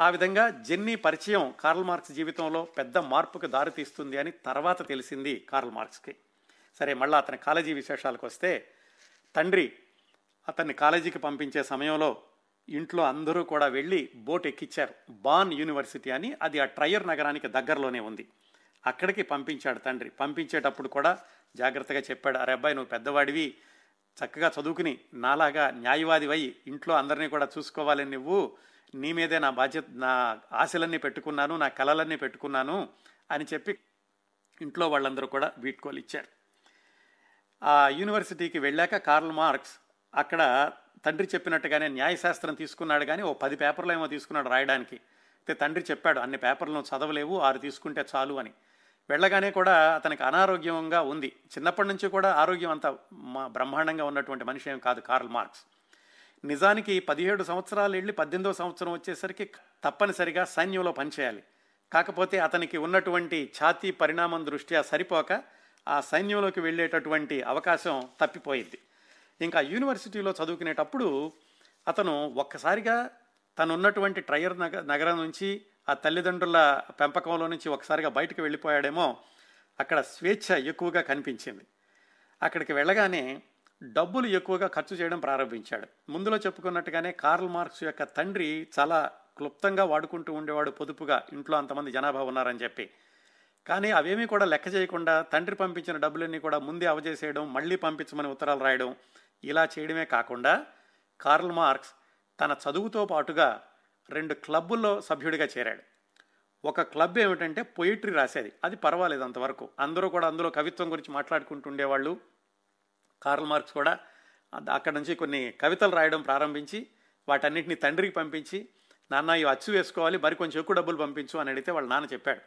ఆ విధంగా జెన్నీ పరిచయం కార్ల్ మార్క్స్ జీవితంలో పెద్ద మార్పుకు దారితీస్తుంది అని తర్వాత తెలిసింది కార్ల్ మార్క్స్కి. సరే మళ్ళీ అతని కాలేజీ విశేషాలకు వస్తే తండ్రి అతన్ని కాలేజీకి పంపించే సమయంలో ఇంట్లో అందరూ కూడా వెళ్ళి బోట్ ఎక్కిచ్చారు. బాన్ యూనివర్సిటీ అని అది ఆ ట్రయర్ నగరానికి దగ్గరలోనే ఉంది. అక్కడికి పంపించాడు తండ్రి. పంపించేటప్పుడు కూడా జాగ్రత్తగా చెప్పాడు అరే అబ్బాయి నువ్వు పెద్దవాడివి చక్కగా చదువుకుని నాలాగా న్యాయవాదివై ఇంట్లో అందరినీ కూడా చూసుకోవాలని నువ్వు. నీ మీదే నా బాధ్యత నా ఆశలన్నీ పెట్టుకున్నాను నా కలలన్నీ పెట్టుకున్నాను అని చెప్పి ఇంట్లో వాళ్ళందరూ కూడా వీడ్కోలు ఇచ్చారు. ఆ యూనివర్సిటీకి వెళ్ళాక కార్ల్ మార్క్స్ అక్కడ తండ్రి చెప్పినట్టుగానే న్యాయశాస్త్రం తీసుకున్నాడు కానీ ఓ పది పేపర్లు ఏమో తీసుకున్నాడు రాయడానికి. అయితే తండ్రి చెప్పాడు అన్ని పేపర్లను చదవలేవు ఆరు తీసుకుంటే చాలు అని. వెళ్ళగానే కూడా అతనికి అనారోగ్యంగా ఉంది. చిన్నప్పటి నుంచి కూడా ఆరోగ్యం అంత బ్రహ్మాండంగా ఉన్నటువంటి మనిషి ఏం కాదు కార్ల్ మార్క్స్. నిజానికి పదిహేడు సంవత్సరాలు వెళ్ళి పద్దెనిమిదో సంవత్సరం వచ్చేసరికి తప్పనిసరిగా సైన్యంలో పనిచేయాలి. కాకపోతే అతనికి ఉన్నటువంటి ఛాతీ పరిణామం దృష్ట్యా సరిపోక ఆ సైన్యంలోకి వెళ్ళేటటువంటి అవకాశం తప్పిపోయింది. ఇంకా యూనివర్సిటీలో చదువుకునేటప్పుడు అతను ఒక్కసారిగా తను ఉన్నటువంటి ట్రయర్ నగ నగరం నుంచి ఆ తల్లిదండ్రుల పెంపకంలో నుంచి ఒకసారిగా బయటకు వెళ్ళిపోయాడేమో అక్కడ స్వేచ్ఛ ఎక్కువగా కనిపించింది. అక్కడికి వెళ్ళగానే డబ్బులు ఎక్కువగా ఖర్చు చేయడం ప్రారంభించాడు. ముందులో చెప్పుకున్నట్టుగానే కార్ల్ మార్క్స్ యొక్క తండ్రి చాలా క్లుప్తంగా వాడుకుంటూ ఉండేవాడు పొదుపుగా. ఇంట్లో అంతమంది జనాభా ఉన్నారని చెప్పి. కానీ అవేమీ కూడా లెక్క చేయకుండా తండ్రి పంపించిన డబ్బులన్నీ కూడా ముందే అవజేసేయడం మళ్ళీ పంపించమని ఉత్తరాలు రాయడం ఇలా చేయడమే కాకుండా కార్ల్ మార్క్స్ తన చదువుతో పాటుగా రెండు క్లబ్బుల్లో సభ్యుడిగా చేరాడు. ఒక క్లబ్ ఏమిటంటే పొయిట్రీ రాసేది. అది పర్వాలేదు అంతవరకు. అందరూ కూడా అందులో కవిత్వం గురించి మాట్లాడుకుంటుండేవాళ్ళు కార్ల్ మార్క్స్ కూడా అక్కడ నుంచి కొన్ని కవితలు రాయడం ప్రారంభించి వాటన్నిటిని తండ్రికి పంపించి నాన్న ఇవి అచ్చు వేసుకోవాలి మరి కొంచెం ఎక్కువ డబ్బులు పంపించు అని అడిగితే వాళ్ళ నాన్న చెప్పాడు.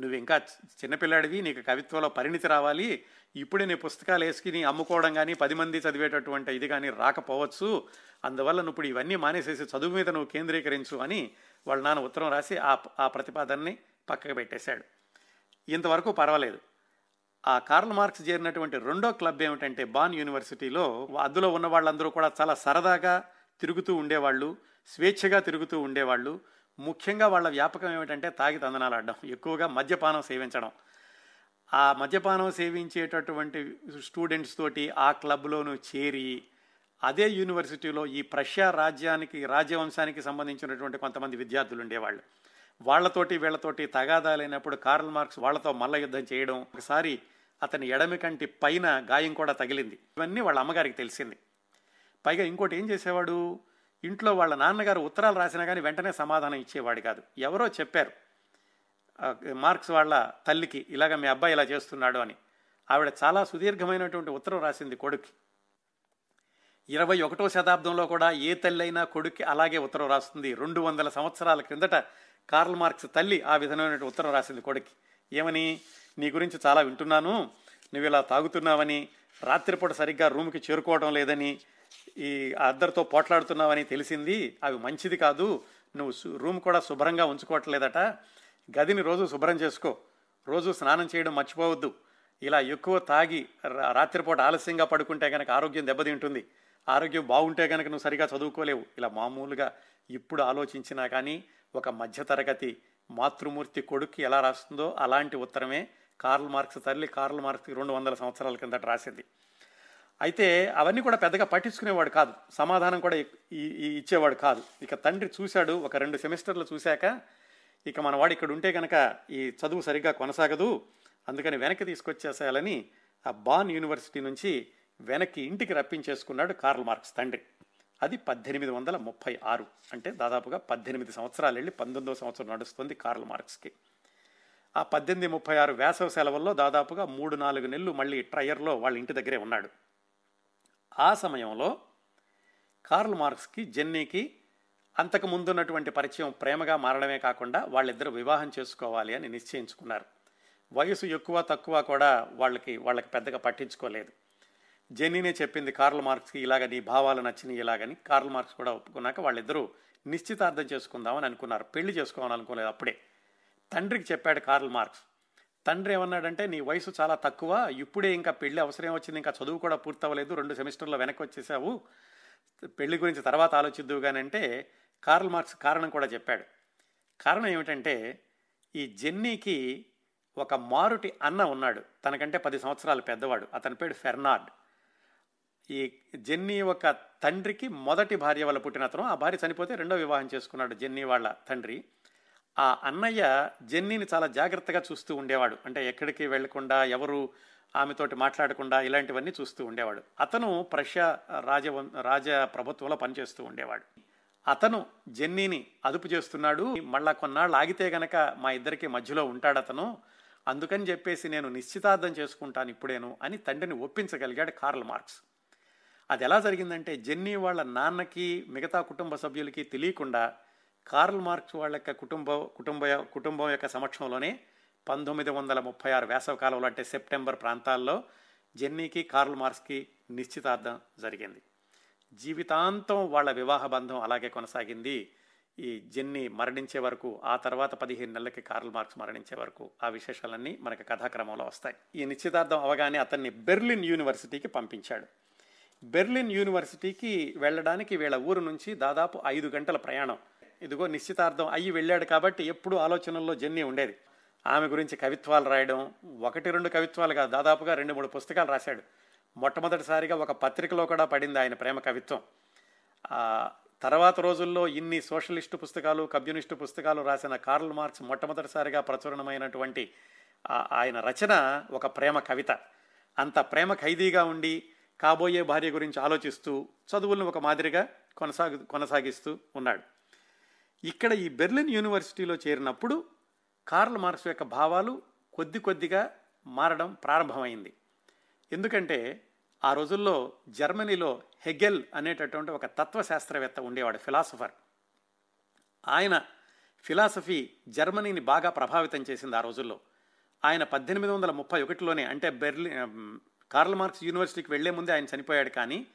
నువ్వు ఇంకా చి- చిన్నపిల్లాడివి నీకు కవిత్వంలో పరిణితి రావాలి ఇప్పుడే నీ పుస్తకాలు వేసుకుని అమ్ముకోవడం కానీ పది మంది చదివేటటువంటి ఇది కానీ రాకపోవచ్చు అందువల్ల నువ్వు ఇప్పుడు ఇవన్నీ మానేసేసి చదువు మీద నువ్వు కేంద్రీకరించు అని వాళ్ళ నాన్న ఉత్తరం రాసి ఆ ఆ ప్రతిపాదనని పక్కకు పెట్టేశాడు. ఇంతవరకు పర్వాలేదు. ఆ కార్ల్ మార్క్స్ చేరినటువంటి రెండో క్లబ్ ఏమిటంటే బాన్ యూనివర్సిటీలో అందులో ఉన్న వాళ్ళందరూ కూడా చాలా సరదాగా తిరుగుతూ ఉండేవాళ్ళు స్వేచ్ఛగా తిరుగుతూ ఉండేవాళ్ళు. ముఖ్యంగా వాళ్ళ వ్యాపకం ఏమిటంటే తాగి తందనాలు ఆడడం ఎక్కువగా మద్యపానం సేవించడం. ఆ మద్యపానం సేవించేటటువంటి స్టూడెంట్స్ తోటి ఆ క్లబ్లోనూ చేరి అదే యూనివర్సిటీలో ఈ ప్రష్యా రాజ్యానికి రాజవంశానికి సంబంధించినటువంటి కొంతమంది విద్యార్థులు ఉండేవాళ్ళు. వాళ్ళతోటి వీళ్ళతోటి తగాదాలైనప్పుడు కార్ల్ మార్క్స్ వాళ్ళతో మల్ల యుద్ధం చేయడం ఒకసారి అతని ఎడమి కంటి పైన గాయం కూడా తగిలింది. ఇవన్నీ వాళ్ళ అమ్మగారికి తెలిసింది. పైగా ఇంకోటి ఏం చేసేవాడు? ఇంట్లో వాళ్ళ నాన్నగారు ఉత్తరాలు రాసినా కానీ వెంటనే సమాధానం ఇచ్చేవాడు కాదు. ఎవరో చెప్పారు మార్క్స్ వాళ్ళ తల్లికి ఇలాగ మీ అబ్బాయి ఇలా చేస్తున్నాడు అని. ఆవిడ చాలా సుదీర్ఘమైనటువంటి ఉత్తరం రాసింది కొడుక్కి. ఇరవై ఒకటో శతాబ్దంలో కూడా ఏ తల్లైనా కొడుక్కి అలాగే ఉత్తరం రాస్తుంది. రెండు వందల సంవత్సరాల క్రిందట కార్ల్ మార్క్స్ తల్లి ఆ విధమైన ఉత్తరం రాసింది కొడుక్కి. ఏమని? నీ గురించి చాలా వింటున్నాను. నువ్వు ఇలా తాగుతున్నావని రాత్రిపూట సరిగ్గా రూమ్కి చేరుకోవడం లేదని ఈ అద్దరితో పోట్లాడుతున్నావని తెలిసింది. అవి మంచిది కాదు. నువ్వు రూమ్ కూడా శుభ్రంగా ఉంచుకోవట్లేదట. గదిని రోజు శుభ్రం చేసుకో. రోజు స్నానం చేయడం మర్చిపోవద్దు. ఇలా ఎక్కువ తాగి రా- రాత్రిపూట ఆలస్యంగా పడుకుంటే కనుక ఆరోగ్యం దెబ్బతింటుంది. ఆరోగ్యం బాగుంటే కనుక నువ్వు సరిగా చదువుకోలేవు. ఇలా మామూలుగా ఇప్పుడు ఆలోచించినా కానీ ఒక మధ్యతరగతి మాతృమూర్తి కొడుక్కి ఎలా రాస్తుందో అలాంటి ఉత్తరమే కార్ల్ మార్క్స్ తల్లి కార్ల్ మార్క్స్ రెండు వందల సంవత్సరాల కిందట రాసింది. అయితే అవన్నీ కూడా పెద్దగా పట్టించుకునేవాడు కాదు. సమాధానం కూడా ఈ- ఈ ఇచ్చేవాడు కాదు. ఇక తండ్రి చూశాడు ఒక రెండు సెమిస్టర్లు చూశాక ఇక మన వాడు ఇక్కడ ఉంటే కనుక ఈ చదువు సరిగ్గా కొనసాగదు అందుకని వెనక్కి తీసుకొచ్చేసేయాలని ఆ బాన్ యూనివర్సిటీ నుంచి వెనక్కి ఇంటికి రప్పించేసుకున్నాడు కార్ల్ మార్క్స్ తండ్రి. అది పద్దెనిమిది వందల ముప్పై ఆరు. అంటే దాదాపుగా పద్దెనిమిది సంవత్సరాలు వెళ్ళి పంతొమ్మిదో సంవత్సరం నడుస్తుంది కార్ల్ మార్క్స్కి. ఆ పద్దెనిమిది ముప్పై ఆరు వేసవి సెలవుల్లో దాదాపుగా మూడు నాలుగు నెలలు మళ్ళీ ట్రయర్లో వాళ్ళ ఇంటి దగ్గరే ఉన్నాడు. ఆ సమయంలో కార్ల్ మార్క్స్కి జెన్నీకి అంతకు ముందున్నటువంటి పరిచయం ప్రేమగా మారడమే కాకుండా వాళ్ళిద్దరు వివాహం చేసుకోవాలి అని నిశ్చయించుకున్నారు. వయసు ఎక్కువ తక్కువ కూడా వాళ్ళకి వాళ్ళకి పెద్దగా పట్టించుకోలేదు. జెన్నీనే చెప్పింది కార్ల్ మార్క్స్కి ఇలాగ నీ భావాలు నచ్చినాయి ఇలాగని. కార్ల్ మార్క్స్ కూడా ఒప్పుకున్నాక వాళ్ళిద్దరూ నిశ్చితార్థం చేసుకుందామని అనుకున్నారు. పెళ్ళి చేసుకోవాలనుకోలేదు అప్పుడే. తండ్రికి చెప్పాడు కార్ల్ మార్క్స్ తండ్రి ఏమన్నాడంటే నీ వయసు చాలా తక్కువ ఇప్పుడే ఇంకా పెళ్ళి అవసరం వచ్చింది ఇంకా చదువు కూడా పూర్తవ్వలేదు రెండు సెమిస్టర్లో వెనక్కి వచ్చేసావు. పెళ్ళి గురించి తర్వాత ఆలోచిద్దువు కానీ అంటే కార్ల్ మార్క్స్ కారణం కూడా చెప్పాడు. కారణం ఏమిటంటే ఈ జెన్నీకి ఒక మారుటి అన్న ఉన్నాడు. తనకంటే పది సంవత్సరాలు పెద్దవాడు. అతని పేరు ఫెర్నార్డ్. ఈ జెన్నీ ఒక తండ్రికి మొదటి భార్య వల్ల పుట్టిన అతను. ఆ భార్య చనిపోతే రెండో వివాహం చేసుకున్నాడు జెన్నీ వాళ్ళ తండ్రి. ఆ అన్నయ్య జెన్నీని చాలా జాగ్రత్తగా చూస్తూ ఉండేవాడు. అంటే ఎక్కడికి వెళ్ళకుండా ఎవరు ఆమెతోటి మాట్లాడకుండా ఇలాంటివన్నీ చూస్తూ ఉండేవాడు. అతను ప్రష్యా రాజ రాజ ప్రభుత్వంలో పనిచేస్తూ ఉండేవాడు. అతను జెన్నీని అదుపు చేస్తున్నాడు. మళ్ళా కొన్నాళ్ళు ఆగితే గనక మా ఇద్దరికి మధ్యలో ఉంటాడు అతను. అందుకని చెప్పేసి నేను నిశ్చితార్థం చేసుకుంటాను ఇప్పుడేను అని తండ్రిని ఒప్పించగలిగాడు కార్ల్ మార్క్స్. అది ఎలా జరిగిందంటే జెన్నీ వాళ్ళ నాన్నకి మిగతా కుటుంబ సభ్యులకి తెలియకుండా కార్ల్ మార్క్స్ వాళ్ళ యొక్క కుటుంబ కుటుంబ కుటుంబం యొక్క సమక్షంలోనే పంతొమ్మిది వందల ముప్పై ఆరు వేసవ కాలంలో అంటే సెప్టెంబర్ ప్రాంతాల్లో జెన్నీకి కార్ల్ మార్క్స్కి నిశ్చితార్థం జరిగింది. జీవితాంతం వాళ్ళ వివాహ బంధం అలాగే కొనసాగింది. ఈ జెన్నీ మరణించే వరకు ఆ తర్వాత పదిహేను నెలలకి కార్ల్ మార్క్స్ మరణించే వరకు ఆ విశేషాలన్నీ మనకి కథాక్రమంలో వస్తాయి. ఈ నిశ్చితార్థం అవగానే అతన్ని బెర్లిన్ యూనివర్సిటీకి పంపించాడు. బెర్లిన్ యూనివర్సిటీకి వెళ్ళడానికి వీళ్ళ ఊరు నుంచి దాదాపు ఐదు గంటల ప్రయాణం. ఇదిగో నిశ్చితార్థం అయ్యి వెళ్ళాడు కాబట్టి ఎప్పుడు ఆలోచనల్లో జెన్నీ ఉండేది. ఆమె గురించి కవిత్వాలు రాయడం ఒకటి రెండు కవిత్వాలు కాదు దాదాపుగా రెండు మూడు పుస్తకాలు రాశాడు. మొట్టమొదటిసారిగా ఒక పత్రికలో కూడా పడింది ఆయన ప్రేమ కవిత్వం. తర్వాత రోజుల్లో ఇన్ని సోషలిస్టు పుస్తకాలు కమ్యూనిస్టు పుస్తకాలు రాసిన కార్ల్ మార్క్స్ మొట్టమొదటిసారిగా ప్రచురణమైనటువంటి ఆయన రచన ఒక ప్రేమ కవిత. అంత ప్రేమ ఖైదీగా ఉండి కాబోయే భార్య గురించి ఆలోచిస్తూ చదువులను ఒక మాదిరిగా కొనసాగు కొనసాగిస్తూ ఉన్నాడు. ఇక్కడ ఈ బెర్లిన్ యూనివర్సిటీలో చేరినప్పుడు కార్ల్ మార్క్స్ యొక్క భావాలు కొద్ది కొద్దిగా మారడం ప్రారంభమైంది. ఎందుకంటే ఆ రోజుల్లో జర్మనీలో హెగెల్ అనేటటువంటి ఒక తత్వశాస్త్రవేత్త ఉండేవాడు ఫిలాసఫర్. ఆయన ఫిలాసఫీ జర్మనీని బాగా ప్రభావితం చేసింది ఆ రోజుల్లో. ఆయన పద్దెనిమిది వందల ముప్పై ఒకటిలోనే అంటే బెర్లిన్ కార్ల్ మార్క్స్ యూనివర్సిటీకి వెళ్ళే ముందే ఆయన చనిపోయాడు. కానీ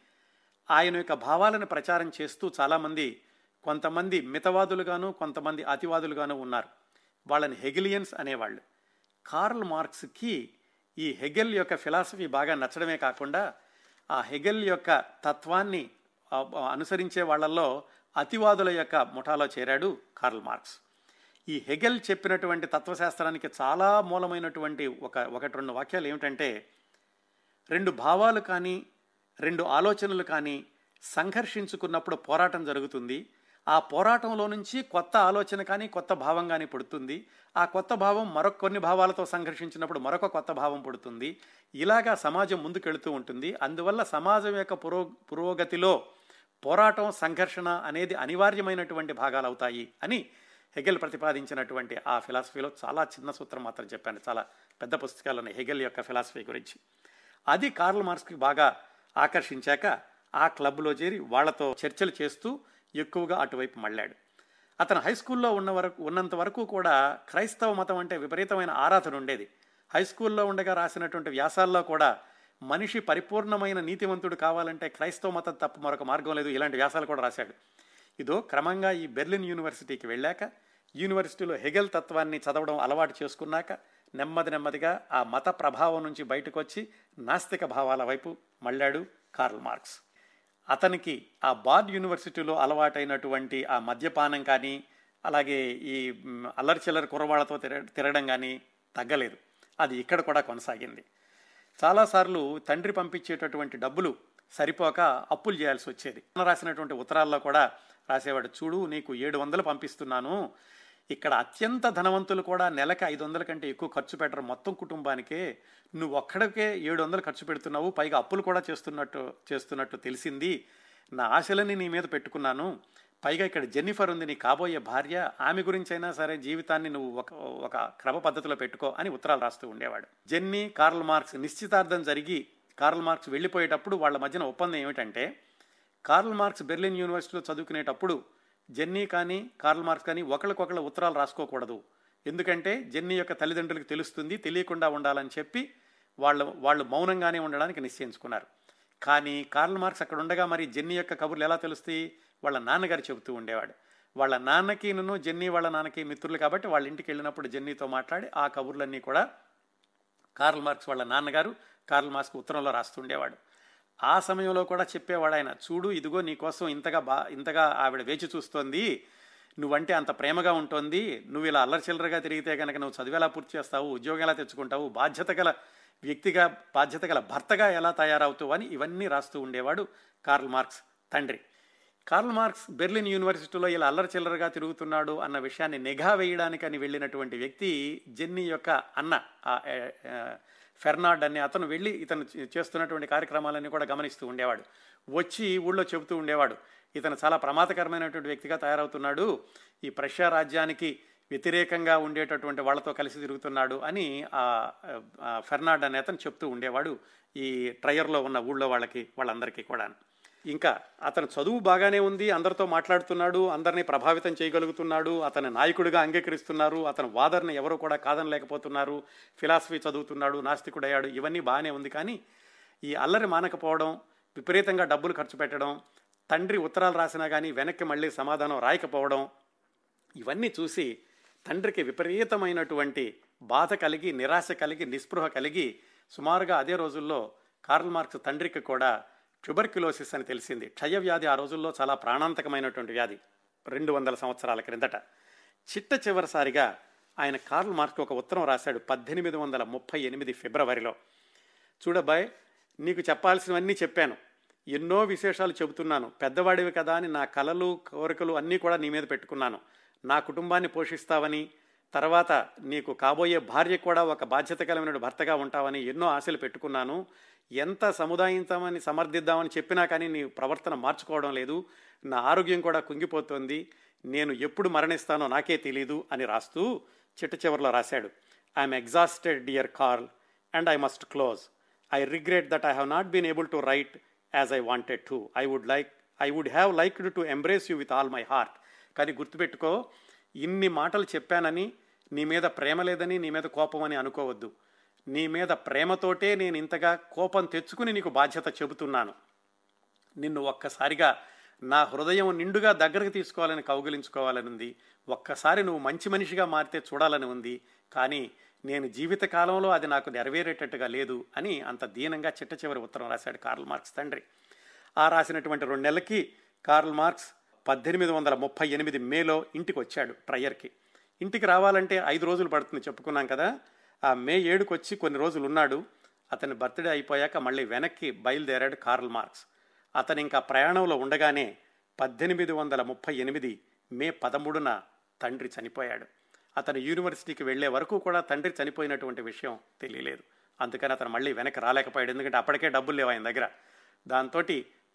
ఆయన యొక్క భావాలను ప్రచారం చేస్తూ చాలామంది కొంతమంది మితవాదులుగాను కొంతమంది అతివాదులుగాను ఉన్నారు. వాళ్ళని హెగిలియన్స్ అనేవాళ్ళు. కార్ల్ మార్క్స్కి ఈ హెగెల్ యొక్క ఫిలాసఫీ బాగా నచ్చడమే కాకుండా ఆ హెగెల్ యొక్క తత్వాన్ని అనుసరించే వాళ్ళల్లో అతివాదుల యొక్క ముఠాలో చేరాడు కార్ల్ మార్క్స్. ఈ హెగెల్ చెప్పినటువంటి తత్వశాస్త్రానికి చాలా మూలమైనటువంటి ఒక ఒకటి రెండు వాక్యాలు ఏమిటంటే రెండు భావాలు కానీ రెండు ఆలోచనలు కానీ సంఘర్షించుకున్నప్పుడు పోరాటం జరుగుతుంది. ఆ పోరాటంలో నుంచి కొత్త ఆలోచన కానీ కొత్త భావం కానీ పుడుతుంది. ఆ కొత్త భావం మరొక కొన్ని భావాలతో సంఘర్షించినప్పుడు మరొక కొత్త భావం పుడుతుంది. ఇలాగా సమాజం ముందుకెళుతూ ఉంటుంది. అందువల్ల సమాజం యొక్క పురో పురోగతిలో పోరాటం సంఘర్షణ అనేది అనివార్యమైనటువంటి భాగాలు అవుతాయి అని హెగెల్ ప్రతిపాదించినటువంటి ఆ ఫిలాసఫీలో చాలా చిన్న సూత్రం మాత్రం చెప్పాను. చాలా పెద్ద పుస్తకాలు ఉన్నాయి హెగెల్ యొక్క ఫిలాసఫీ గురించి. అది కార్ల్ మార్క్స్కి బాగా ఆకర్షించాక ఆ క్లబ్లో చేరి వాళ్ళతో చర్చలు చేస్తూ ఎక్కువగా అటువైపు మళ్ళాడు. అతను హై స్కూల్లో ఉన్న వరకు ఉన్నంత వరకు కూడా క్రైస్తవ మతం అంటే విపరీతమైన ఆరాధన ఉండేది. హై స్కూల్లో ఉండగా రాసినటువంటి వ్యాసాల్లో కూడా మనిషి పరిపూర్ణమైన నీతివంతుడు కావాలంటే క్రైస్తవ మతం తప్ప మరొక మార్గం లేదు ఇలాంటి వ్యాసాలు కూడా రాశాడు. ఇదో క్రమంగా ఈ బెర్లిన్ యూనివర్సిటీకి వెళ్ళాక యూనివర్సిటీలో హెగెల్ తత్వాన్ని చదవడం అలవాటు చేసుకున్నాక నెమ్మది నెమ్మదిగా ఆ మత ప్రభావం నుంచి బయటకు వచ్చి నాస్తిక భావాల వైపు మళ్ళాడు కార్ల్ మార్క్స్. అతనికి ఆ బార్డ్ యూనివర్సిటీలో అలవాటైనటువంటి ఆ మద్యపానం కానీ అలాగే ఈ అల్లరి చిల్లరి కురవాళ్ళతో తిర తిరగడం కానీ తగ్గలేదు. అది ఇక్కడ కూడా కొనసాగింది. చాలాసార్లు తండ్రి పంపించేటటువంటి డబ్బులు సరిపోక అప్పులు చేయాల్సి వచ్చేది. రాసినటువంటి ఉత్తరాల్లో కూడా రాసేవాడు చూడు నీకు ఏడు వందలు పంపిస్తున్నాను. ఇక్కడ అత్యంత ధనవంతులు కూడా నెలకి ఐదు వందల కంటే ఎక్కువ ఖర్చు పెట్టరు మొత్తం కుటుంబానికే. నువ్వు ఒక్కడికే ఏడు వందలు ఖర్చు పెడుతున్నావు పైగా అప్పులు కూడా చేస్తున్నట్టు చేస్తున్నట్టు తెలిసింది. నా ఆశలని నీ మీద పెట్టుకున్నాను. పైగా ఇక్కడ జెన్నిఫర్ ఉంది నీ కాబోయే భార్య. ఆమె గురించి అయినా సరే జీవితాన్ని నువ్వు ఒక ఒక క్రమ పద్ధతిలో పెట్టుకో అని ఉత్తరాలు రాస్తూ ఉండేవాడు. జెన్నీ కార్ల్ మార్క్స్ నిశ్చితార్థం జరిగి కార్ల్ మార్క్స్ వెళ్ళిపోయేటప్పుడు వాళ్ళ మధ్యన ఒప్పందం ఏమిటంటే కార్ల్ మార్క్స్ బెర్లిన్ యూనివర్సిటీలో చదువుకునేటప్పుడు జెన్నీ కానీ కార్ల్ మార్క్స్ కానీ ఒకరికొకరు ఉత్తరాలు రాసుకోకూడదు. ఎందుకంటే జెన్నీ యొక్క తల్లిదండ్రులకు తెలుస్తుంది తెలియకుండా ఉండాలని చెప్పి వాళ్ళు వాళ్ళు మౌనంగానే ఉండడానికి నిశ్చయించుకున్నారు. కానీ కార్ల్ మార్క్స్ అక్కడ ఉండగా మరి జెన్నీ యొక్క కబుర్లు ఎలా తెలుస్తాయి? వాళ్ళ నాన్నగారు చెబుతూ ఉండేవాడు. వాళ్ళ నాన్నకి నన్ను జెన్నీ వాళ్ళ నాన్నకి మిత్రులు కాబట్టి వాళ్ళ ఇంటికి వెళ్ళినప్పుడు జెన్నీతో మాట్లాడి ఆ కబుర్లన్నీ కూడా కార్ల్ మార్క్స్ వాళ్ళ నాన్నగారు కార్ల్ మార్క్స్కి ఉత్తరంలో రాస్తుండేవాడు ఆ సమయంలో కూడా చెప్పేవాడు ఆయన చూడు ఇదిగో నీకోసం ఇంతగా బా ఇంతగా ఆవిడ వేచి చూస్తోంది. నువ్వంటే అంత ప్రేమగా ఉంటుంది. నువ్వు ఇలా అల్లరిచిల్లరగా తిరిగితే కనుక నువ్వు చదివేలా పూర్తి చేస్తావు? ఉద్యోగం ఎలా తెచ్చుకుంటావు? బాధ్యత గల వ్యక్తిగా బాధ్యత గల భర్తగా ఎలా తయారవుతావు? అని ఇవన్నీ రాస్తూ ఉండేవాడు కార్ల్ మార్క్స్ తండ్రి. కార్ల్ మార్క్స్ బెర్లిన్ యూనివర్సిటీలో ఇలా అల్లరి చిల్లరగా తిరుగుతున్నాడు అన్న విషయాన్ని నిఘా వేయడానికని వెళ్ళినటువంటి వ్యక్తి జెన్నీ యొక్క అన్న ఫెర్నాడ్ అనే అతను వెళ్ళి ఇతను చేస్తున్నటువంటి కార్యక్రమాలన్నీ కూడా గమనిస్తూ ఉండేవాడు. వచ్చి ఊళ్ళో చెబుతూ ఉండేవాడు. ఇతను చాలా ప్రమాదకరమైనటువంటి వ్యక్తిగా తయారవుతున్నాడు. ఈ ప్రష్యా రాజ్యానికి వ్యతిరేకంగా ఉండేటటువంటి వాళ్ళతో కలిసి తిరుగుతున్నాడు అని ఆ ఫెర్నాడ్ అనే అతను చెప్తూ ఉండేవాడు ఈ ట్రయర్లో ఉన్న ఊళ్ళో వాళ్ళకి వాళ్ళందరికీ కూడా ఇంకా అతను చదువు బాగానే ఉంది అందరితో మాట్లాడుతున్నాడు అందరినీ ప్రభావితం చేయగలుగుతున్నాడు అతని నాయకుడిగా అంగీకరిస్తున్నారు అతని వాదనని ఎవరు కూడా కాదనలేకపోతున్నారు ఫిలాసఫీ చదువుతున్నాడు నాస్తికుడయ్యాడు ఇవన్నీ బాగానే ఉంది. కానీ ఈ అల్లరి మానకపోవడం విపరీతంగా డబ్బులు ఖర్చు పెట్టడం తండ్రి ఉత్తరాలు రాసినా కానీ వెనక్కి మళ్ళీ సమాధానం రాయకపోవడం ఇవన్నీ చూసి తండ్రికి విపరీతమైనటువంటి బాధ కలిగి నిరాశ కలిగి నిస్పృహ కలిగి సుమారుగా అదే రోజుల్లో కార్ల్ మార్క్స్ తండ్రికి కూడా ట్యూబర్క్యులోసిస్ అని తెలిసింది. క్షయవ్యాధి ఆ రోజుల్లో చాలా ప్రాణాంతకమైనటువంటి వ్యాధి. రెండు వందల సంవత్సరాల క్రిందట. చిట్ట చివరిసారిగా ఆయన కార్ల్ మార్క్ ఒక ఉత్తరం రాశాడు పద్దెనిమిది వందల ముప్పై ఎనిమిది ఫిబ్రవరిలో. చూడబ్బాయ్ నీకు చెప్పాల్సినవన్నీ చెప్పాను. ఎన్నో విశేషాలు చెబుతున్నాను. పెద్దవాడివి కదా అని నా కలలు కోరికలు అన్నీ కూడా నీ మీద పెట్టుకున్నాను. నా కుటుంబాన్ని పోషిస్తావని తర్వాత నీకు కాబోయే భార్య కూడా ఒక బాధ్యత కలిగిన భర్తగా ఉంటావని ఎన్నో ఆశలు పెట్టుకున్నాను. ఎంత సముదాయించామని సమర్థిద్దామని చెప్పినా కానీ నీ ప్రవర్తన మార్చుకోవడం లేదు. నా ఆరోగ్యం కూడా కుంగిపోతుంది. నేను ఎప్పుడు మరణిస్తానో నాకే తెలీదు అని రాస్తూ చిట్ట చివరిలో రాశాడు. I am exhausted dear Karl and I must close. I regret that I have not been able to write as I wanted to. I would like I would have liked to embrace you with all my heart. కానీ గుర్తుపెట్టుకో ఇన్ని మాటలు చెప్పానని నీ మీద ప్రేమ లేదని నీ మీద కోపం అని అనుకోవద్దు. నీ మీద ప్రేమతోటే నేను ఇంతగా కోపం తెచ్చుకుని నీకు బాధ్యత చెబుతున్నాను. నిన్ను ఒక్కసారిగా నా హృదయం నిండుగా దగ్గరకు తీసుకోవాలని కౌగిలించుకోవాలని ఉంది ఒక్కసారి నువ్వు మంచి మనిషిగా మారితే చూడాలని ఉంది. కానీ నేను జీవితకాలంలో అది నాకు నెరవేరేటట్టుగా లేదు అని అంత దీనంగా చిట్ట చివరి ఉత్తరం రాశాడు కార్ల్ మార్క్స్ తండ్రి. ఆ రాసినటువంటి రెండు నెలలకి కార్ల్ మార్క్స్ పద్దెనిమిది వందల ముప్పై ఎనిమిది మేలో ఇంటికి వచ్చాడు ట్రయర్కి. ఇంటికి రావాలంటే ఐదు రోజులు పడుతుంది చెప్పుకున్నాం కదా. ఆ మే ఏడుకు వచ్చి కొన్ని రోజులు ఉన్నాడు అతని బర్త్డే అయిపోయాక మళ్ళీ వెనక్కి బయలుదేరాడు కార్ల్ మార్క్స్. అతను ఇంకా ప్రయాణంలో ఉండగానే పద్దెనిమిది వందల ముప్పై ఎనిమిది మే పదమూడున తండ్రి చనిపోయాడు. అతను యూనివర్సిటీకి వెళ్ళే వరకు కూడా తండ్రి చనిపోయినటువంటి విషయం తెలియలేదు. అందుకని అతను మళ్ళీ వెనక్కి రాలేకపోయాడు. ఎందుకంటే అప్పటికే డబ్బులు లేవు ఆయన దగ్గర. దాంతో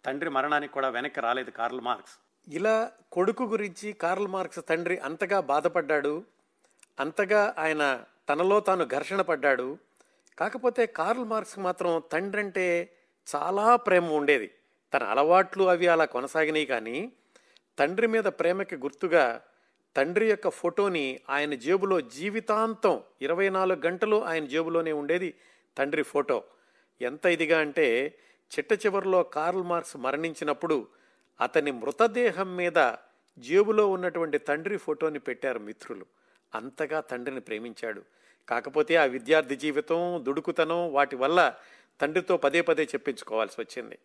తండ్రి మరణానికి కూడా వెనక్కి రాలేదు కార్ల్ మార్క్స్. ఇలా కొడుకు గురించి కార్ల్ మార్క్స్ తండ్రి అంతగా బాధపడ్డాడు. అంతగా ఆయన తనలో తాను ఘర్షణ పడ్డాడు. కాకపోతే కార్ల్ మార్క్స్ మాత్రం తండ్రి అంటే చాలా ప్రేమ ఉండేది. తన అలవాట్లు అవి అలా కొనసాగినాయి కానీ తండ్రి మీద ప్రేమకి గుర్తుగా తండ్రి యొక్క ఫోటోని ఆయన జేబులో జీవితాంతం ఇరవై నాలుగు గంటలు ఆయన జేబులోనే ఉండేది తండ్రి ఫోటో. ఎంత ఇదిగా అంటే చిట్ట చివరిలో కార్ల్ మార్క్స్ మరణించినప్పుడు అతని మృతదేహం మీద జేబులో ఉన్నటువంటి తండ్రి ఫోటోని పెట్టారు మిత్రులు. అంతగా తండ్రిని ప్రేమించాడు. కాకపోతే ఆ విద్యార్థి జీవితం దుడుకుతనం వాటి వల్ల తండ్రితో పదే పదే చెప్పించుకోవాల్సి వచ్చింది.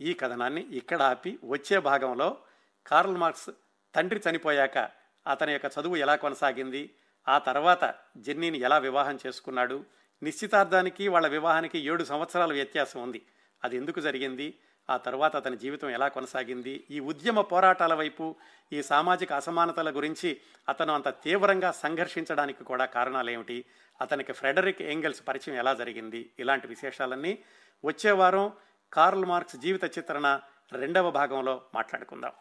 ఈ కథనాన్ని ఇక్కడ ఆపి వచ్చే భాగంలో కార్ల్ మార్క్స్ తండ్రి చనిపోయాక అతని యొక్క చదువు ఎలా కొనసాగింది ఆ తర్వాత జెన్నీని ఎలా వివాహం చేసుకున్నాడు నిశ్చితార్థానికి వాళ్ళ వివాహానికి ఏడు సంవత్సరాల వ్యత్యాసం ఉంది. అది ఎందుకు జరిగింది ఆ తర్వాత అతని జీవితం ఎలా కొనసాగింది? ఈ ఉద్యమ పోరాటాల వైపు ఈ సామాజిక అసమానతల గురించి అతను అంత తీవ్రంగా సంఘర్షించడానికి కూడా కారణాలేమిటి? అతనికి ఫ్రెడరిక్ ఏంగల్స్ పరిచయం ఎలా జరిగింది? ఇలాంటి విశేషాలన్నీ వచ్చే వారం కార్ల్ మార్క్స్ జీవిత చిత్రణ రెండవ భాగంలో మాట్లాడుకుందాం.